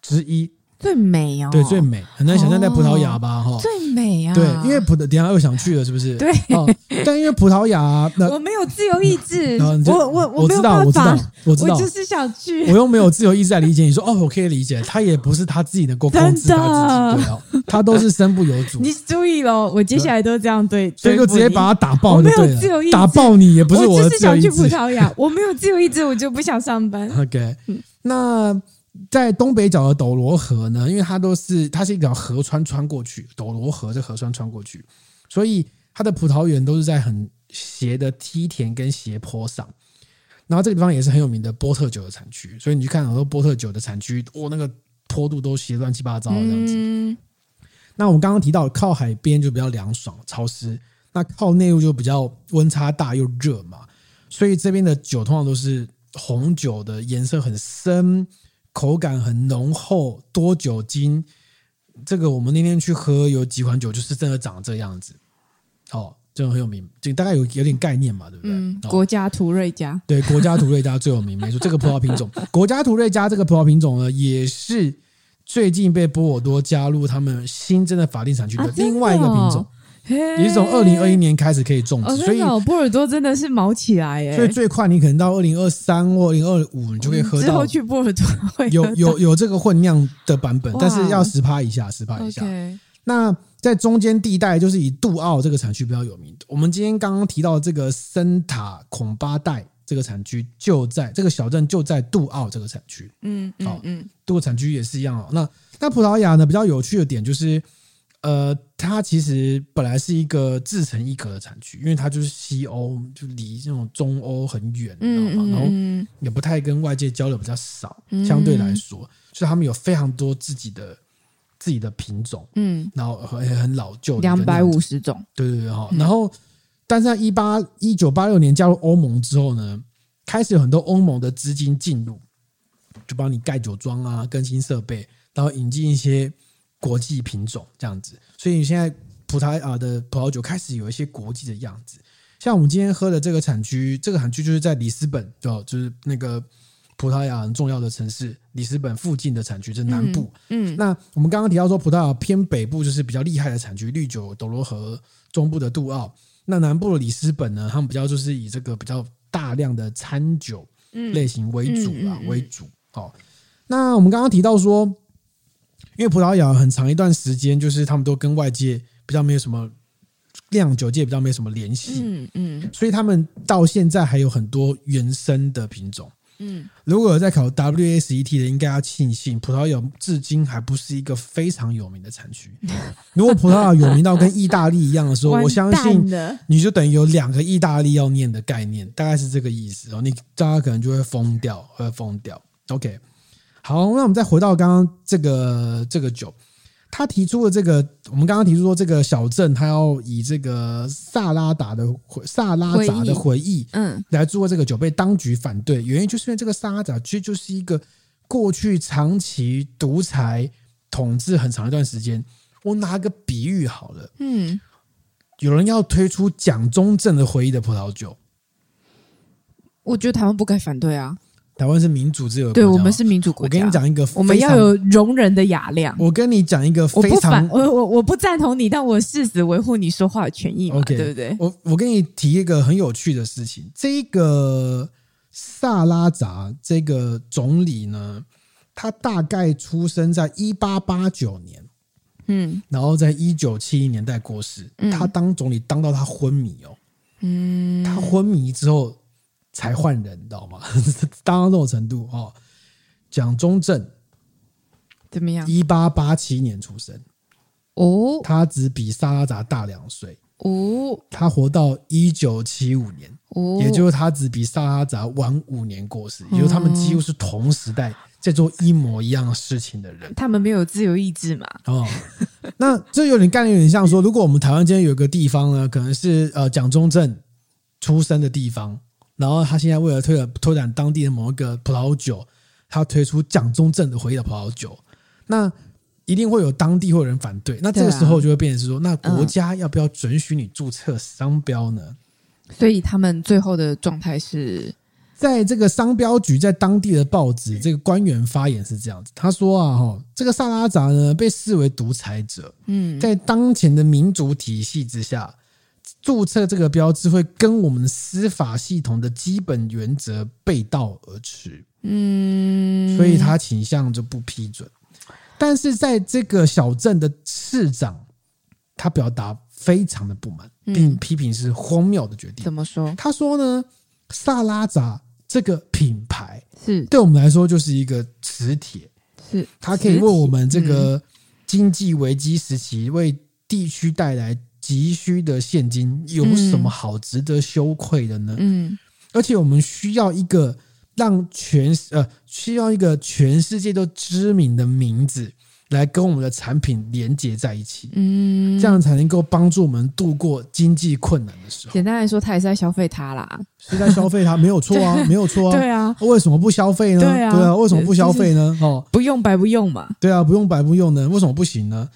之一。最美哦，对，最美，很难想象在葡萄牙吧？哈、哦，最美啊！对，因为葡萄，等下又想去了，是不是？对，哦，但因为葡萄牙，那 我没有自由意志，我我我我知道，我知道，我知道，我就是想去，我又没有自由意志来理解你说哦，我可以理解，他也不是他自己的过 控制他自己，对哦，他都是身不由主。你注意喽，我接下来都这样对，所以就直接把他打爆，没有自由意志，打爆你也不是我的自由意志。我就是想去葡萄牙，我没有自由意志，我就不想上班。OK，那。在东北角的斗罗河呢，因为它都是它是一条河川穿过去，斗罗河这河川穿过去，所以它的葡萄园都是在很斜的梯田跟斜坡上。然后这个地方也是很有名的波特酒的产区，所以你去看很多波特酒的产区，哦，那个坡度都斜乱七八糟的这样子。嗯、那我们刚刚提到靠海边就比较凉爽潮湿，那靠内陆就比较温差大又热嘛，所以这边的酒通常都是红酒的颜色很深。口感很浓厚，多酒精。这个我们那天去喝有几款酒，就是真的长这样子。哦，这种很有名，就大概有有点概念嘛，对不对？嗯，国家图瑞加，对，国家图瑞加最有名，没错，这个葡萄品种，国家图瑞加这个葡萄品种呢，也是最近被波尔多加入他们新增的法定产区的另外一个品种。也是从二零二一年开始可以种植，所以波尔多真的是毛起来耶！所以最快你可能到二零二三或二零二五，你就可以喝到。之后去波尔多有有有这个混酿的版本，但是要十趴以下，十趴以下。那在中间地带，就是以杜奥这个产区比较有名。我们今天刚刚提到这个森塔孔巴代这个产区，就在这个小镇就在杜奥这个产区。嗯，好，嗯，杜奥产区也是一样哦。那那葡萄牙呢，比较有趣的点就是。呃，它其实本来是一个自成一格的产区，因为它就是西欧，就离这种中欧很远，你知道吗？然后也不太跟外界交流比较少，相对来说，所以他们有非常多自己的自己的品种，嗯，然后很很老旧，两百五十种，对对对哈。然后，但是在一八一九八六年加入欧盟之后呢，开始有很多欧盟的资金进入，就帮你盖酒庄啊，更新设备，然后引进一些。国际品种这样子，所以现在葡萄牙的葡萄酒开始有一些国际的样子。像我们今天喝的这个产区，这个产区就是在里斯本，哦，就是那个葡萄牙很重要的城市里斯本附近的产区，就是南部。嗯，嗯那我们刚刚提到说，葡萄牙偏北部就是比较厉害的产区，绿酒斗罗河中部的杜奥。那南部的里斯本呢，他们比较就是以这个比较大量的餐酒类型为主啊，为主。好，那我们刚刚提到说。因为葡萄牙很长一段时间，就是他们都跟外界比较没有什么酿酒界比较没有什么联系，嗯嗯，所以他们到现在还有很多原生的品种，嗯，如果有在考 WSET 的，应该要庆幸葡萄牙至今还不是一个非常有名的产区。如果葡萄牙有名到跟意大利一样的时候，我相信你就等于有两个意大利要念的概念，大概是这个意思哦。你大家可能就会疯掉，会疯掉。OK。好，那我们再回到刚刚这个这个酒，他提出的这个，我们刚刚提出说这个小镇，他要以这个萨拉达的萨拉扎的回忆，嗯，来做这个酒，被当局反对，原因就是因为这个萨拉扎其实就是一个过去长期独裁统治很长一段时间。我拿个比喻好了，嗯，有人要推出蒋中正的回忆的葡萄酒，我觉得台湾不该反对啊。台湾是民主自由，对，我们是民主国家。我跟你讲一个，我们要有容忍的雅量。我跟你讲一个非常，我我我不赞同你，但我誓死维护你说话的权益嘛，okay, 对不对？我我跟你提一个很有趣的事情，这个萨拉扎这个总理呢，他大概出生在一八八九年，嗯，然后在一九七零年代过世，嗯，他当总理当到他昏迷哦，嗯，他昏迷之后。才换人，你知道吗？当到这种程度哦。蒋中正怎么样？一八八七年出生哦，他只比萨拉扎大两岁哦。他活到一九七五年哦，也就是他只比萨拉扎晚五年过世，也就是他们几乎是同时代在做一模一样事情的人。他们没有自由意志嘛？哦，那这有点概念，有点像说，如果我们台湾今天有个地方呢，可能是呃蒋中正出生的地方。然后他现在为了推了拓展当地的某一个葡萄酒，他推出蒋中正的回忆的葡萄酒，那一定会有当地会有人反对。那这个时候就会变成是说，那国家要不要准许你注册商标呢？所以他们最后的状态是在这个商标局在当地的报纸，这个官员发言是这样子，他说啊，哈，这个萨拉扎呢被视为独裁者，嗯，在当前的民主体系之下。注册这个标志会跟我们司法系统的基本原则背道而驰，嗯，所以他倾向就不批准。但是在这个小镇的市长，他表达非常的不满，并批评是荒谬的决定。怎么说？他说呢，萨拉扎这个品牌是对我们来说就是一个磁铁，是它可以为我们这个经济危机时期为地区带来。急需的现金有什么好值得羞愧的呢？嗯，而且我们需要一个让全呃需要一个全世界都知名的名字来跟我们的产品连接在一起，嗯，这样才能够帮助我们度过经济困难的时候。简单来说，他也是在消费它啦，是在消费它，没有错啊，没有错啊，对啊，为什么不消费呢？对啊，对啊，为什么不消费呢？哦，不用白不用嘛，对啊，不用白不用呢？为什么不行呢？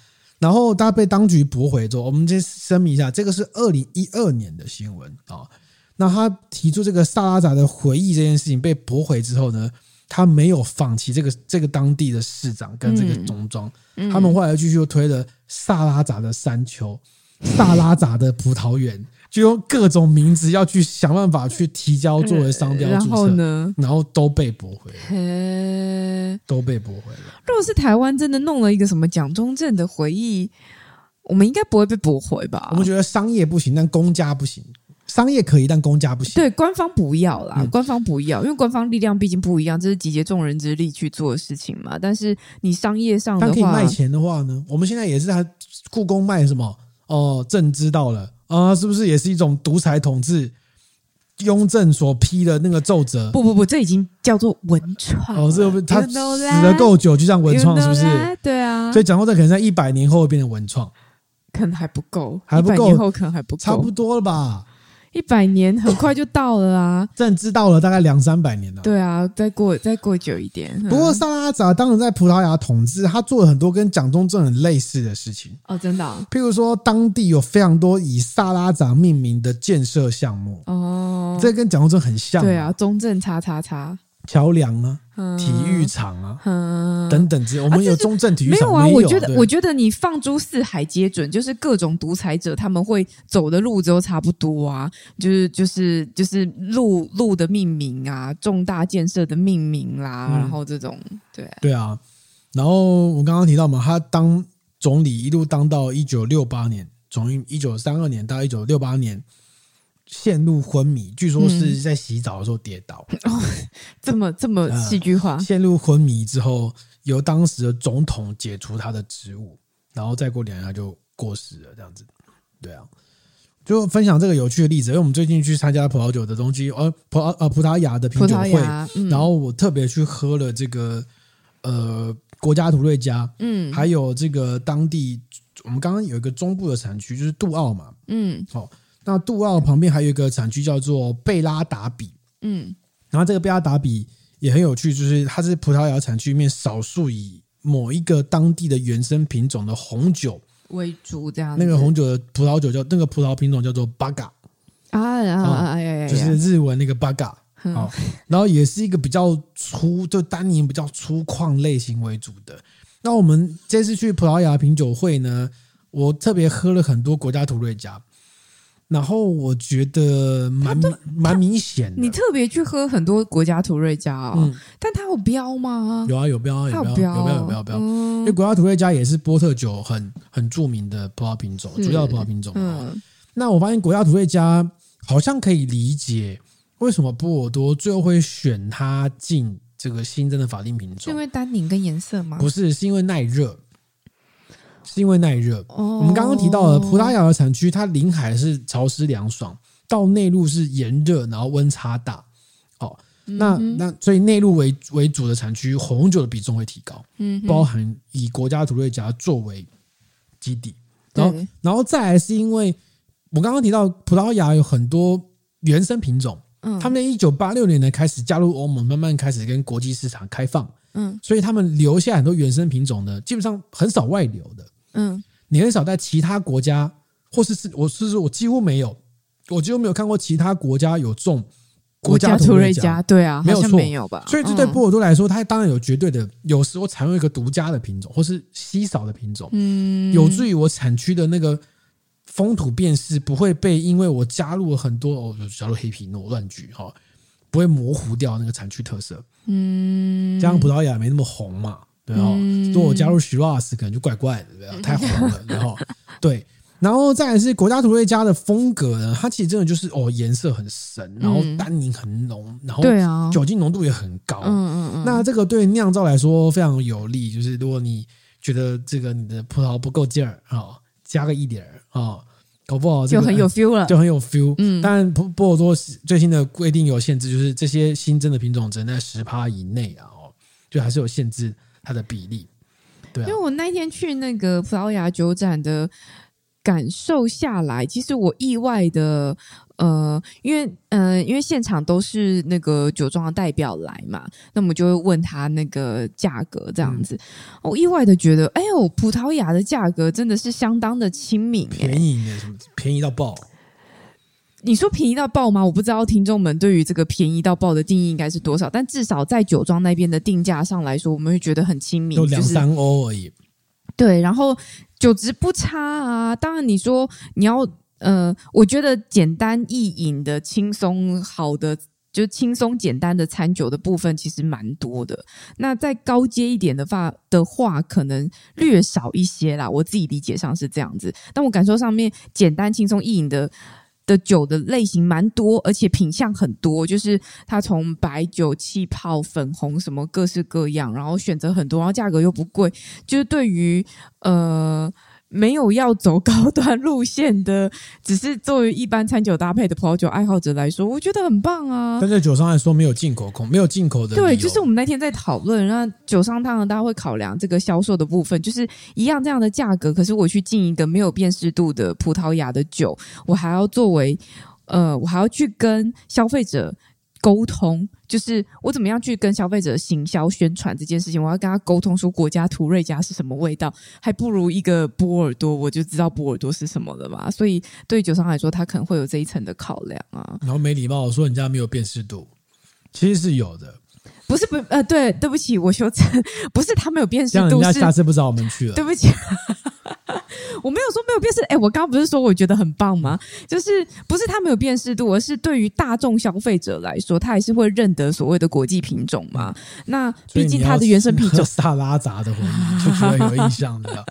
然后他被当局驳回之后，我们先声明一下，这个是二零一二年的新闻啊。那他提出这个萨拉扎的回忆这件事情被驳回之后呢，他没有放弃这个这个当地的市长跟这个总庄，嗯、他们后来继续又推了萨拉扎的山丘、萨拉扎的葡萄园。就用各种名字要去想办法去提交作为商标注册，然后呢，然后都被驳回了，都被驳回了。如果是台湾真的弄了一个什么蒋中正的回忆，我们应该不会被驳回吧？我们觉得商业不行，但公家不行。商业可以，但公家不行。对，官方不要啦，嗯、官方不要，因为官方力量毕竟不一样，这是集结众人之力去做的事情嘛。但是你商业上的话，但可以卖钱的话呢？我们现在也是在故宫卖什么？哦，朕知道了。啊，是不是也是一种独裁统治？雍正所批的那个奏折？不不不，这已经叫做文创。哦，这不他死的够久，就像文创，是不是？对啊。所以讲到这，可能在一百年后会变成文创，可能还不够，还不够，以后可能还不够，差不多了吧。一百年很快就到了啊！朕知道了，大概两三百年了。对啊，再过再过久一点。不过萨拉扎当时在葡萄牙统治，他做了很多跟蒋中正很类似的事情哦，真的、哦。譬如说，当地有非常多以萨拉扎命名的建设项目哦，这跟蒋中正很像。对啊，中正叉叉叉。桥梁啊，体育场啊，嗯、等等之类，我们有中正体育场。没有啊，我觉得，我觉得你放诸四海皆准，就是各种独裁者他们会走的路都差不多啊，就是就是就是路路的命名啊，重大建设的命名啦、啊，嗯、然后这种对对啊，然后我刚刚提到嘛，他当总理一路当到一九六八年，从一九三二年到一九六八年。陷入昏迷，据说是在洗澡的时候跌倒。嗯、哦，这么这么戏剧化。陷入昏迷之后，由当时的总统解除他的职务，然后再过两年就过世了。这样子，对啊，就分享这个有趣的例子。因为我们最近去参加葡萄酒的东西，呃，葡呃葡萄牙的品酒会，嗯、然后我特别去喝了这个呃国家图瑞加，嗯，还有这个当地我们刚刚有一个中部的产区，就是杜奥嘛，嗯，好。那杜奥旁边还有一个产区叫做贝拉达比，嗯，然后这个贝拉达比也很有趣，就是它是葡萄牙产区里面少数以某一个当地的原生品种的红酒为主，这样。那个红酒的葡萄酒叫那个葡萄品种叫做巴嘎啊啊啊！就是日文那个巴嘎，好，然后也是一个比较粗，就单宁比较粗犷类型为主的。那我们这次去葡萄牙品酒会呢，我特别喝了很多国家图瑞加。然后我觉得蛮蛮明显的。你特别去喝很多国家图瑞加啊，但它有标吗？有啊，有标，有标，有标，有标，有标。因为国家图瑞加也是波特酒很很著名的葡萄品种，主要的葡萄品种。那我发现国家图瑞加好像可以理解为什么波尔多最后会选它进这个新增的法定品种，是因为单宁跟颜色吗？不是，是因为耐热。是因为耐热。哦、我们刚刚提到了葡萄牙的产区，它临海是潮湿凉爽，到内陆是炎热，然后温差大。哦，那、嗯、那所以内陆为为主的产区，红酒的比重会提高。嗯，包含以国家图瑞加作为基底，然后然后再来是因为我刚刚提到葡萄牙有很多原生品种，嗯，他们在一九八六年呢开始加入欧盟，慢慢开始跟国际市场开放，嗯，所以他们留下很多原生品种呢，基本上很少外流的。嗯，你很少在其他国家，或是是我是说，我几乎没有，我几乎没有看过其他国家有种国家土瑞加，对啊，没有错，没有吧？所以这对波尔多来说，它当然有绝对的，有时候采用一个独家的品种，或是稀少的品种，嗯，有助于我产区的那个风土辨识不会被因为我加入了很多哦，加入黑皮诺乱举哈，不会模糊掉那个产区特色，嗯，加上葡萄牙没那么红嘛。对哦，如果我加入 Shiraz 可能就怪怪的，对吧？太红了，然后对，然后再来是国家图瑞加的风格呢，它其实真的就是哦，颜色很深，然后单宁很浓，然后对啊，酒精浓度也很高，嗯嗯嗯。那这个对酿造来说非常有利，就是如果你觉得这个你的葡萄不够劲儿啊，加个一点儿啊，搞不好就很有 feel 了，就很有 feel。嗯，但波波尔多最新的规定有限制，就是这些新增的品种只能在十趴以内啊，哦，就还是有限制。它的比例，对、啊，因为我那天去那个葡萄牙酒展的感受下来，其实我意外的，呃，因为，呃，因为现场都是那个酒庄的代表来嘛，那么就会问他那个价格这样子。嗯、我意外的觉得，哎呦，葡萄牙的价格真的是相当的亲民，便宜什么便宜到爆。你说便宜到爆吗？我不知道听众们对于这个便宜到爆的定义应该是多少，但至少在酒庄那边的定价上来说，我们会觉得很亲民，就两三欧而已。对，然后酒质不差啊。当然，你说你要呃，我觉得简单易饮的、轻松好的，就轻松简单的餐酒的部分其实蛮多的。那再高阶一点的话的话，可能略少一些啦。我自己理解上是这样子，但我感受上面简单轻松易饮的。的酒的类型蛮多，而且品相很多，就是它从白酒、气泡、粉红什么各式各样，然后选择很多，然后价格又不贵，就是对于呃。没有要走高端路线的，只是作为一般餐酒搭配的葡萄酒爱好者来说，我觉得很棒啊。但在酒商来说，没有进口控，没有进口的。对，就是我们那天在讨论，那酒商当然大家会考量这个销售的部分，就是一样这样的价格，可是我去进一个没有辨识度的葡萄牙的酒，我还要作为呃，我还要去跟消费者。沟通就是我怎么样去跟消费者行销宣传这件事情，我要跟他沟通说国家图瑞家是什么味道，还不如一个波尔多，我就知道波尔多是什么了嘛。所以对酒商来说，他可能会有这一层的考量啊。然后没礼貌说人家没有辨识度，其实是有的，不是不呃对，对不起，我修正，不是他没有辨识度，人家下次不找我们去了，对不起。我没有说没有辨识，哎，我刚刚不是说我觉得很棒吗？就是不是他没有辨识度，而是对于大众消费者来说，他还是会认得所谓的国际品种嘛。那毕竟它的原生品种 萨拉扎的回忆就觉得有印象的，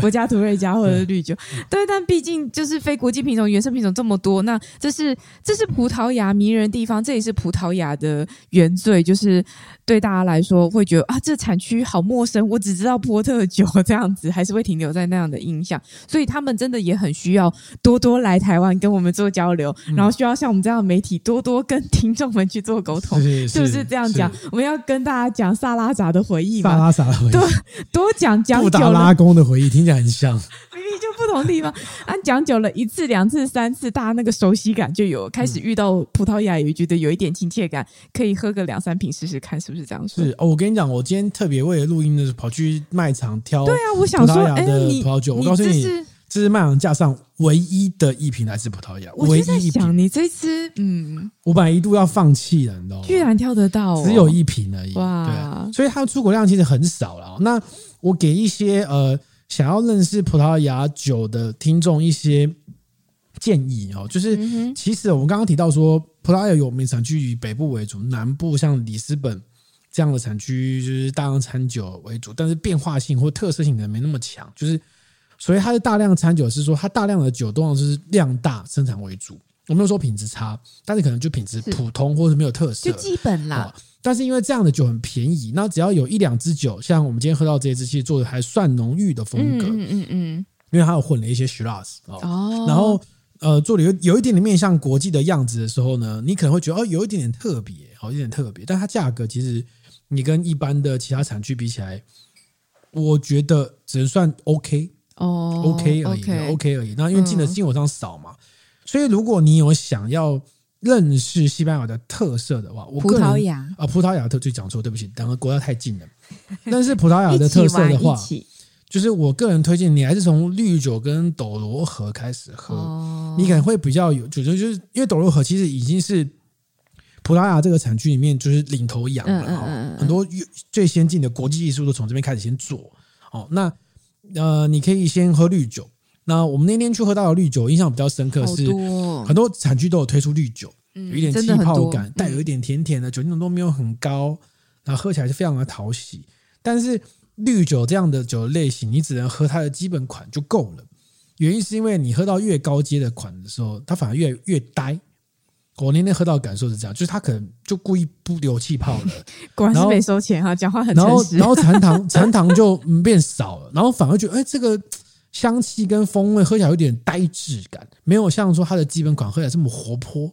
国家土瑞加或者是绿酒，对，但毕竟就是非国际品种，原生品种这么多，那这是这是葡萄牙迷人的地方，这也是葡萄牙的原罪，就是对大家来说会觉得啊，这产区好陌生，我只知道波特酒 这样子，还是会停留在那样的印象。所以他们真的也很需要多多来台湾跟我们做交流，嗯、然后需要像我们这样的媒体多多跟听众们去做沟通，是，是，不是这样讲？我们要跟大家讲萨拉扎的回忆嘛？萨拉扎的回忆，多多讲讲。布达拉宫的回忆听起来很像，就不同地方。啊，讲久了一次、两次、三次，大家那个熟悉感就有，开始遇到葡萄牙也觉得有一点亲切感，可以喝个两三瓶试试看，是不是这样说？是哦，我跟你讲，我今天特别为了录音的时候跑去卖场挑。对啊，我想说，哎，你葡萄酒，我告诉你。这是卖场架上唯一的一瓶来自葡萄牙，唯一一瓶。我在想，你这次，嗯，我本来一度要放弃了，你知道吗？居然挑得到，只有一瓶而已。哇，对啊，所以它的出口量其实很少了。那我给一些呃想要认识葡萄牙酒的听众一些建议哦，就是其实我们刚刚提到说，葡萄牙有名产区以北部为主，南部像里斯本这样的产区就是大量餐酒为主，但是变化性或特色性可能没那么强，就是。所以它的大量餐酒是说，它大量的酒通常是量大生产为主。我没有说品质差，但是可能就品质普通或者没有特色，就基本啦。但是因为这样的酒很便宜，那只要有一两支酒，像我们今天喝到这一支，其实做的还算浓郁的风格。嗯嗯嗯。因为它有混了一些 Shiraz 哦，然后呃做的有有一点点面向国际的样子的时候呢，你可能会觉得哦有一点点特别，好一点特别，但它价格其实你跟一般的其他产区比起来，我觉得只能算 OK。哦、oh,，OK 而已 okay.，OK 而已。那因为进的进口商少嘛、嗯，所以如果你有想要认识西班牙的特色的话，我个人葡萄牙啊、呃，葡萄牙特就讲错，对不起，两个国家太近了。但是葡萄牙的特色的话，就是我个人推荐你还是从绿酒跟斗罗河开始喝，oh. 你可能会比较有，就就就是因为斗罗河其实已经是葡萄牙这个产区里面就是领头羊了哈、嗯嗯嗯，很多最先进的国际技术都从这边开始先做哦，那。呃，你可以先喝绿酒。那我们那天去喝到的绿酒，印象比较深刻是，很多产区都有推出绿酒，有一点气泡感，带有一点甜甜的，酒精浓度没有很高，然后喝起来是非常的讨喜。但是绿酒这样的酒的类型，你只能喝它的基本款就够了。原因是因为你喝到越高阶的款的时候，它反而越越呆。我那天喝到的感受是这样，就是他可能就故意不留气泡了，果然是没收钱哈，讲话很诚实。然后，然后残糖残糖就变少了，然后反而觉得，哎，这个香气跟风味喝起来有点呆滞感，没有像说它的基本款喝起来这么活泼。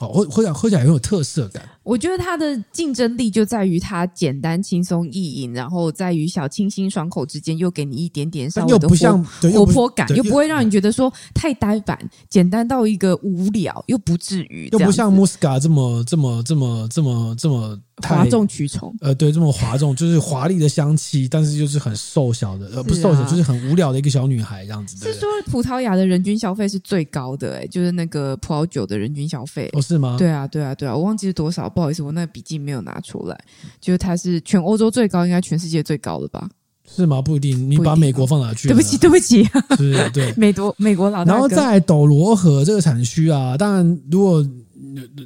哦，喝喝起来喝起来很有特色感。我觉得它的竞争力就在于它简单轻松易饮，然后在于小清新爽口之间，又给你一点点稍微的活活泼感，又不会让你觉得说太呆板，简单到一个无聊，又不至于，又不像 Muscat 这么这么这么这么这么哗众取宠。呃，对，这么哗众，就是华丽的香气，但是就是很瘦小的，呃，不瘦小，就是很无聊的一个小女孩这样子。是说葡萄牙的人均消费是最高的，哎，就是那个葡萄酒的人均消费。哦，是吗？对啊，对啊，对啊，我忘记是多少，不好意思，我那个笔记没有拿出来。就是它是全欧洲最高，应该全世界最高的吧？是吗？不一定，你把美国放哪去？对不起，对不起，是，对，美国美国老大。然后在斗罗河这个产区啊，当然，如果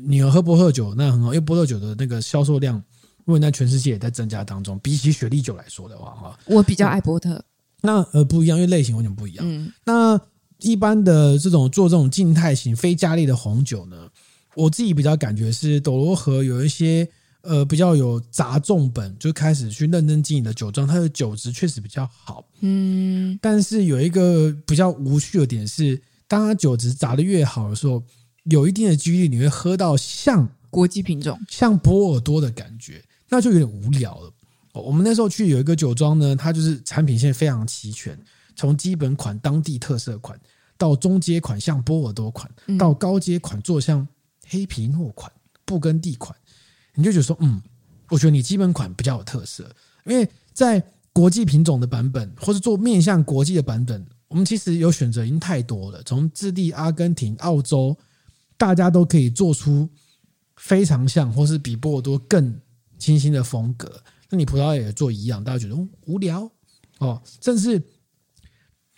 你有喝波特酒，那很好，因为波特酒的那个销售量，因为在全世界也在增加当中。比起雪莉酒来说的话，哈，我比较爱波特。那呃不一样，因为类型完全不一样。嗯，那一般的这种做这种静态型非加力的红酒呢，我自己比较感觉是斗罗河有一些。呃，比较有杂重本，就开始去认真经营的酒庄，它的酒质确实比较好。嗯，但是有一个比较无趣的点是，当它酒质砸的越好的时候，有一定的几率你会喝到像国际品种、像波尔多的感觉，那就有点无聊了。我们那时候去有一个酒庄呢，它就是产品线非常齐全，从基本款当地特色款，到中阶款像波尔多款，到高阶款做像黑皮诺款、布根地款。你就觉得说，嗯，我觉得你基本款比较有特色，因为在国际品种的版本，或是做面向国际的版本，我们其实有选择已经太多了。从智利、阿根廷、澳洲，大家都可以做出非常像，或是比波尔多更清新的风格。那你葡萄牙也做一样，大家觉得无聊哦。甚至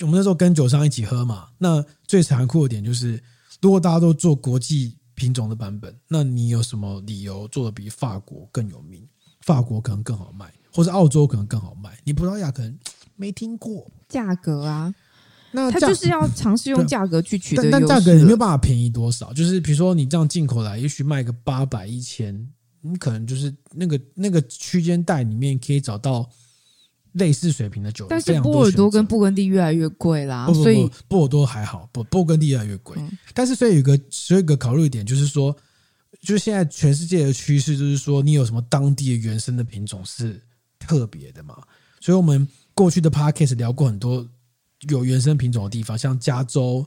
我们那时候跟酒商一起喝嘛，那最残酷的点就是，如果大家都做国际。品种的版本，那你有什么理由做的比法国更有名？法国可能更好卖，或者澳洲可能更好卖，你葡萄牙可能没听过。价格啊，那它就是要尝试用价格去取得。但价格你没有办法便宜多少，就是比如说你这样进口来，也许卖个八百一千，你可能就是那个那个区间带里面可以找到。类似水平的酒，但是波尔多跟布根地越来越贵啦，所以波尔多还好，不布根地越来越贵。但是所以有个所以个考虑一点就是说，就是现在全世界的趋势就是说，你有什么当地的原生的品种是特别的嘛？所以我们过去的 podcast 聊过很多有原生品种的地方，像加州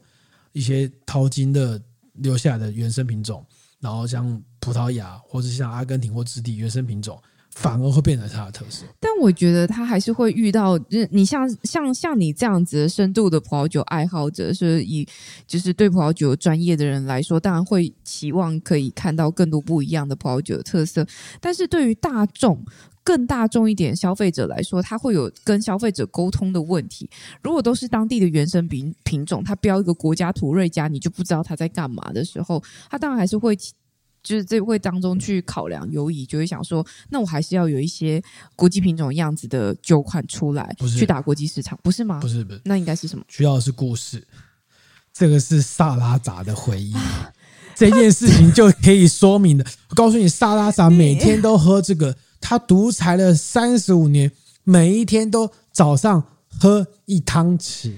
一些淘金的留下来的原生品种，然后像葡萄牙或者像阿根廷或智利原生品种。反而会变成它的特色，但我觉得他还是会遇到，就你像像像你这样子深度的葡萄酒爱好者，是以就是对葡萄酒专业的人来说，当然会期望可以看到更多不一样的葡萄酒的特色。但是对于大众更大众一点消费者来说，他会有跟消费者沟通的问题。如果都是当地的原生品品种，他标一个国家土瑞加，你就不知道他在干嘛的时候，他当然还是会。就是这会当中去考量犹疑，就会想说，那我还是要有一些国际品种样子的酒款出来，去打国际市场，不是吗？不是不是，那应该是什么？需要的是故事。这个是萨拉扎的回忆，这件事情就可以说明的。我告诉你，萨拉扎每天都喝这个，他独裁了三十五年，每一天都早上喝一汤匙，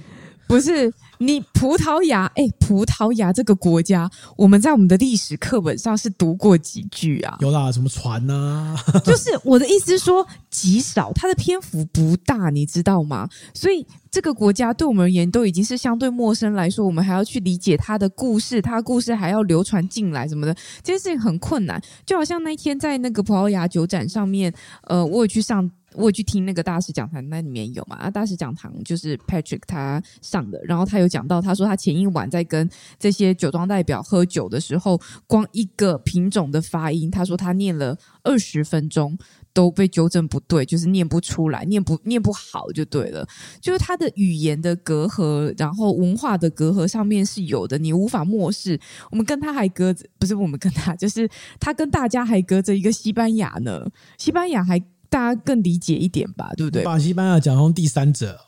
不是。你葡萄牙，哎、欸，葡萄牙这个国家，我们在我们的历史课本上是读过几句啊？有啦，什么船呐、啊？就是我的意思是说，极少，它的篇幅不大，你知道吗？所以这个国家对我们而言都已经是相对陌生来说，我们还要去理解它的故事，它的故事还要流传进来什么的，这件事情很困难。就好像那天在那个葡萄牙酒展上面，呃，我有去上。我有去听那个大师讲堂，那里面有嘛？啊，大师讲堂就是 Patrick 他上的，然后他有讲到，他说他前一晚在跟这些酒庄代表喝酒的时候，光一个品种的发音，他说他念了二十分钟都被纠正不对，就是念不出来，念不念不好就对了，就是他的语言的隔阂，然后文化的隔阂上面是有的，你无法漠视。我们跟他还隔着，不是我们跟他，就是他跟大家还隔着一个西班牙呢，西班牙还。大家更理解一点吧，对不对？把西班牙讲成第三者，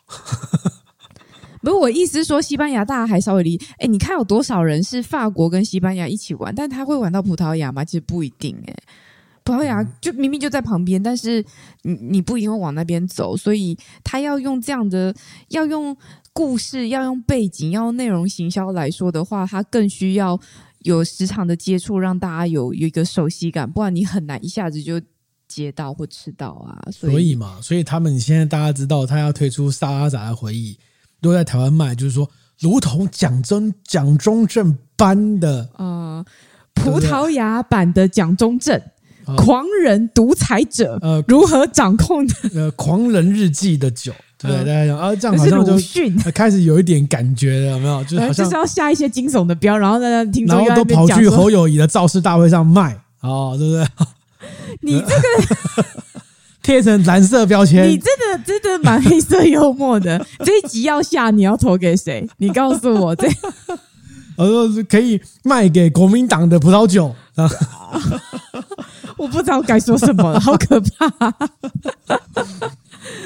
不是我意思是说，西班牙大家还稍微理。哎，你看有多少人是法国跟西班牙一起玩，但他会玩到葡萄牙吗？其实不一定。哎，葡萄牙就明明就在旁边，但是你你不一定会往那边走，所以他要用这样的，要用故事，要用背景，要用内容行销来说的话，他更需要。有时常的接触，让大家有有一个熟悉感，不然你很难一下子就接到或吃到啊。所以，嘛，所以他们现在大家知道，他要推出沙拉杂的回忆，都在台湾卖，就是说，如同蒋中蒋中正般的，呃，葡萄牙版的蒋中正。狂人独裁者，呃，如何掌控的？呃，狂人日记的酒，对不对？大家讲啊，这样好像就开始有一点感觉了，有没有？就是好像就是要下一些惊悚的标，然后大家听众然后都跑去侯友谊的造势大会上卖，哦，对不对？你这个 贴成蓝色标签，你这个真的蛮黑色幽默的。这一集要下，你要投给谁？你告诉我，这我说是可以卖给国民党的葡萄酒啊。我不知道该说什么了，好可怕。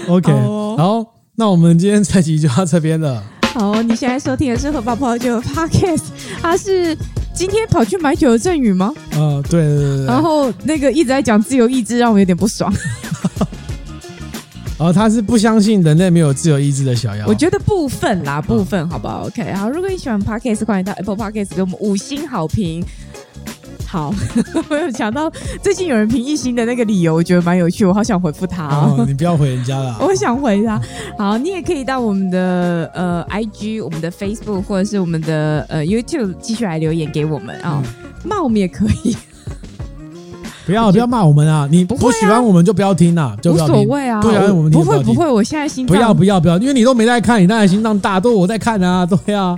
OK，好，那我们今天这集就到这边了。好，你现在收听的是《荷包葡萄酒》Podcast，它是今天跑去买酒的郑宇吗？啊、呃，对对对对。然后那个一直在讲自由意志，让我有点不爽。然 后他是不相信人类没有自由意志的小妖。我觉得部分啦，部分好不好？OK，好，如果你喜欢 Podcast，欢迎到 Apple Podcast 给我们五星好评。好，我有想到最近有人评一星的那个理由，我觉得蛮有趣，我好想回复他哦。哦，你不要回人家了。我想回他。好，你也可以到我们的呃 IG、我们的 Facebook 或者是我们的呃 YouTube 继续来留言给我们啊，骂、哦、我们也可以。不要不要骂我们啊！你不喜欢我们就不要听啊，就不要听。无所谓啊，不喜欢我们听不会不会，我现在心脏不要不要不要，因为你都没在看，你当然心脏大，都我在看啊，对啊。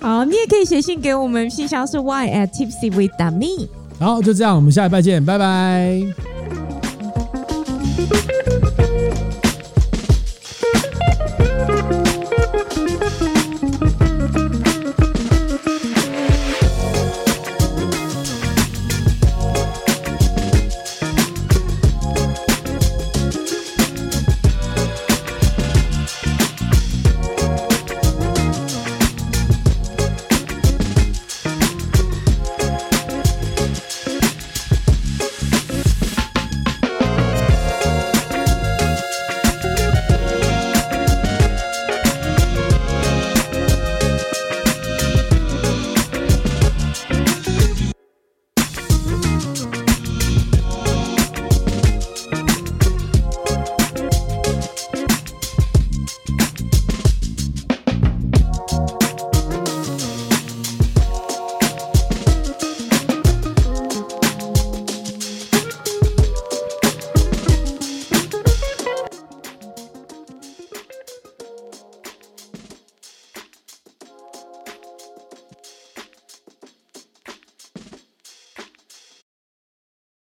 好，你也可以写信给我们，信箱是 y at tipsy with me。好，就这样，我们下一拜见，拜拜。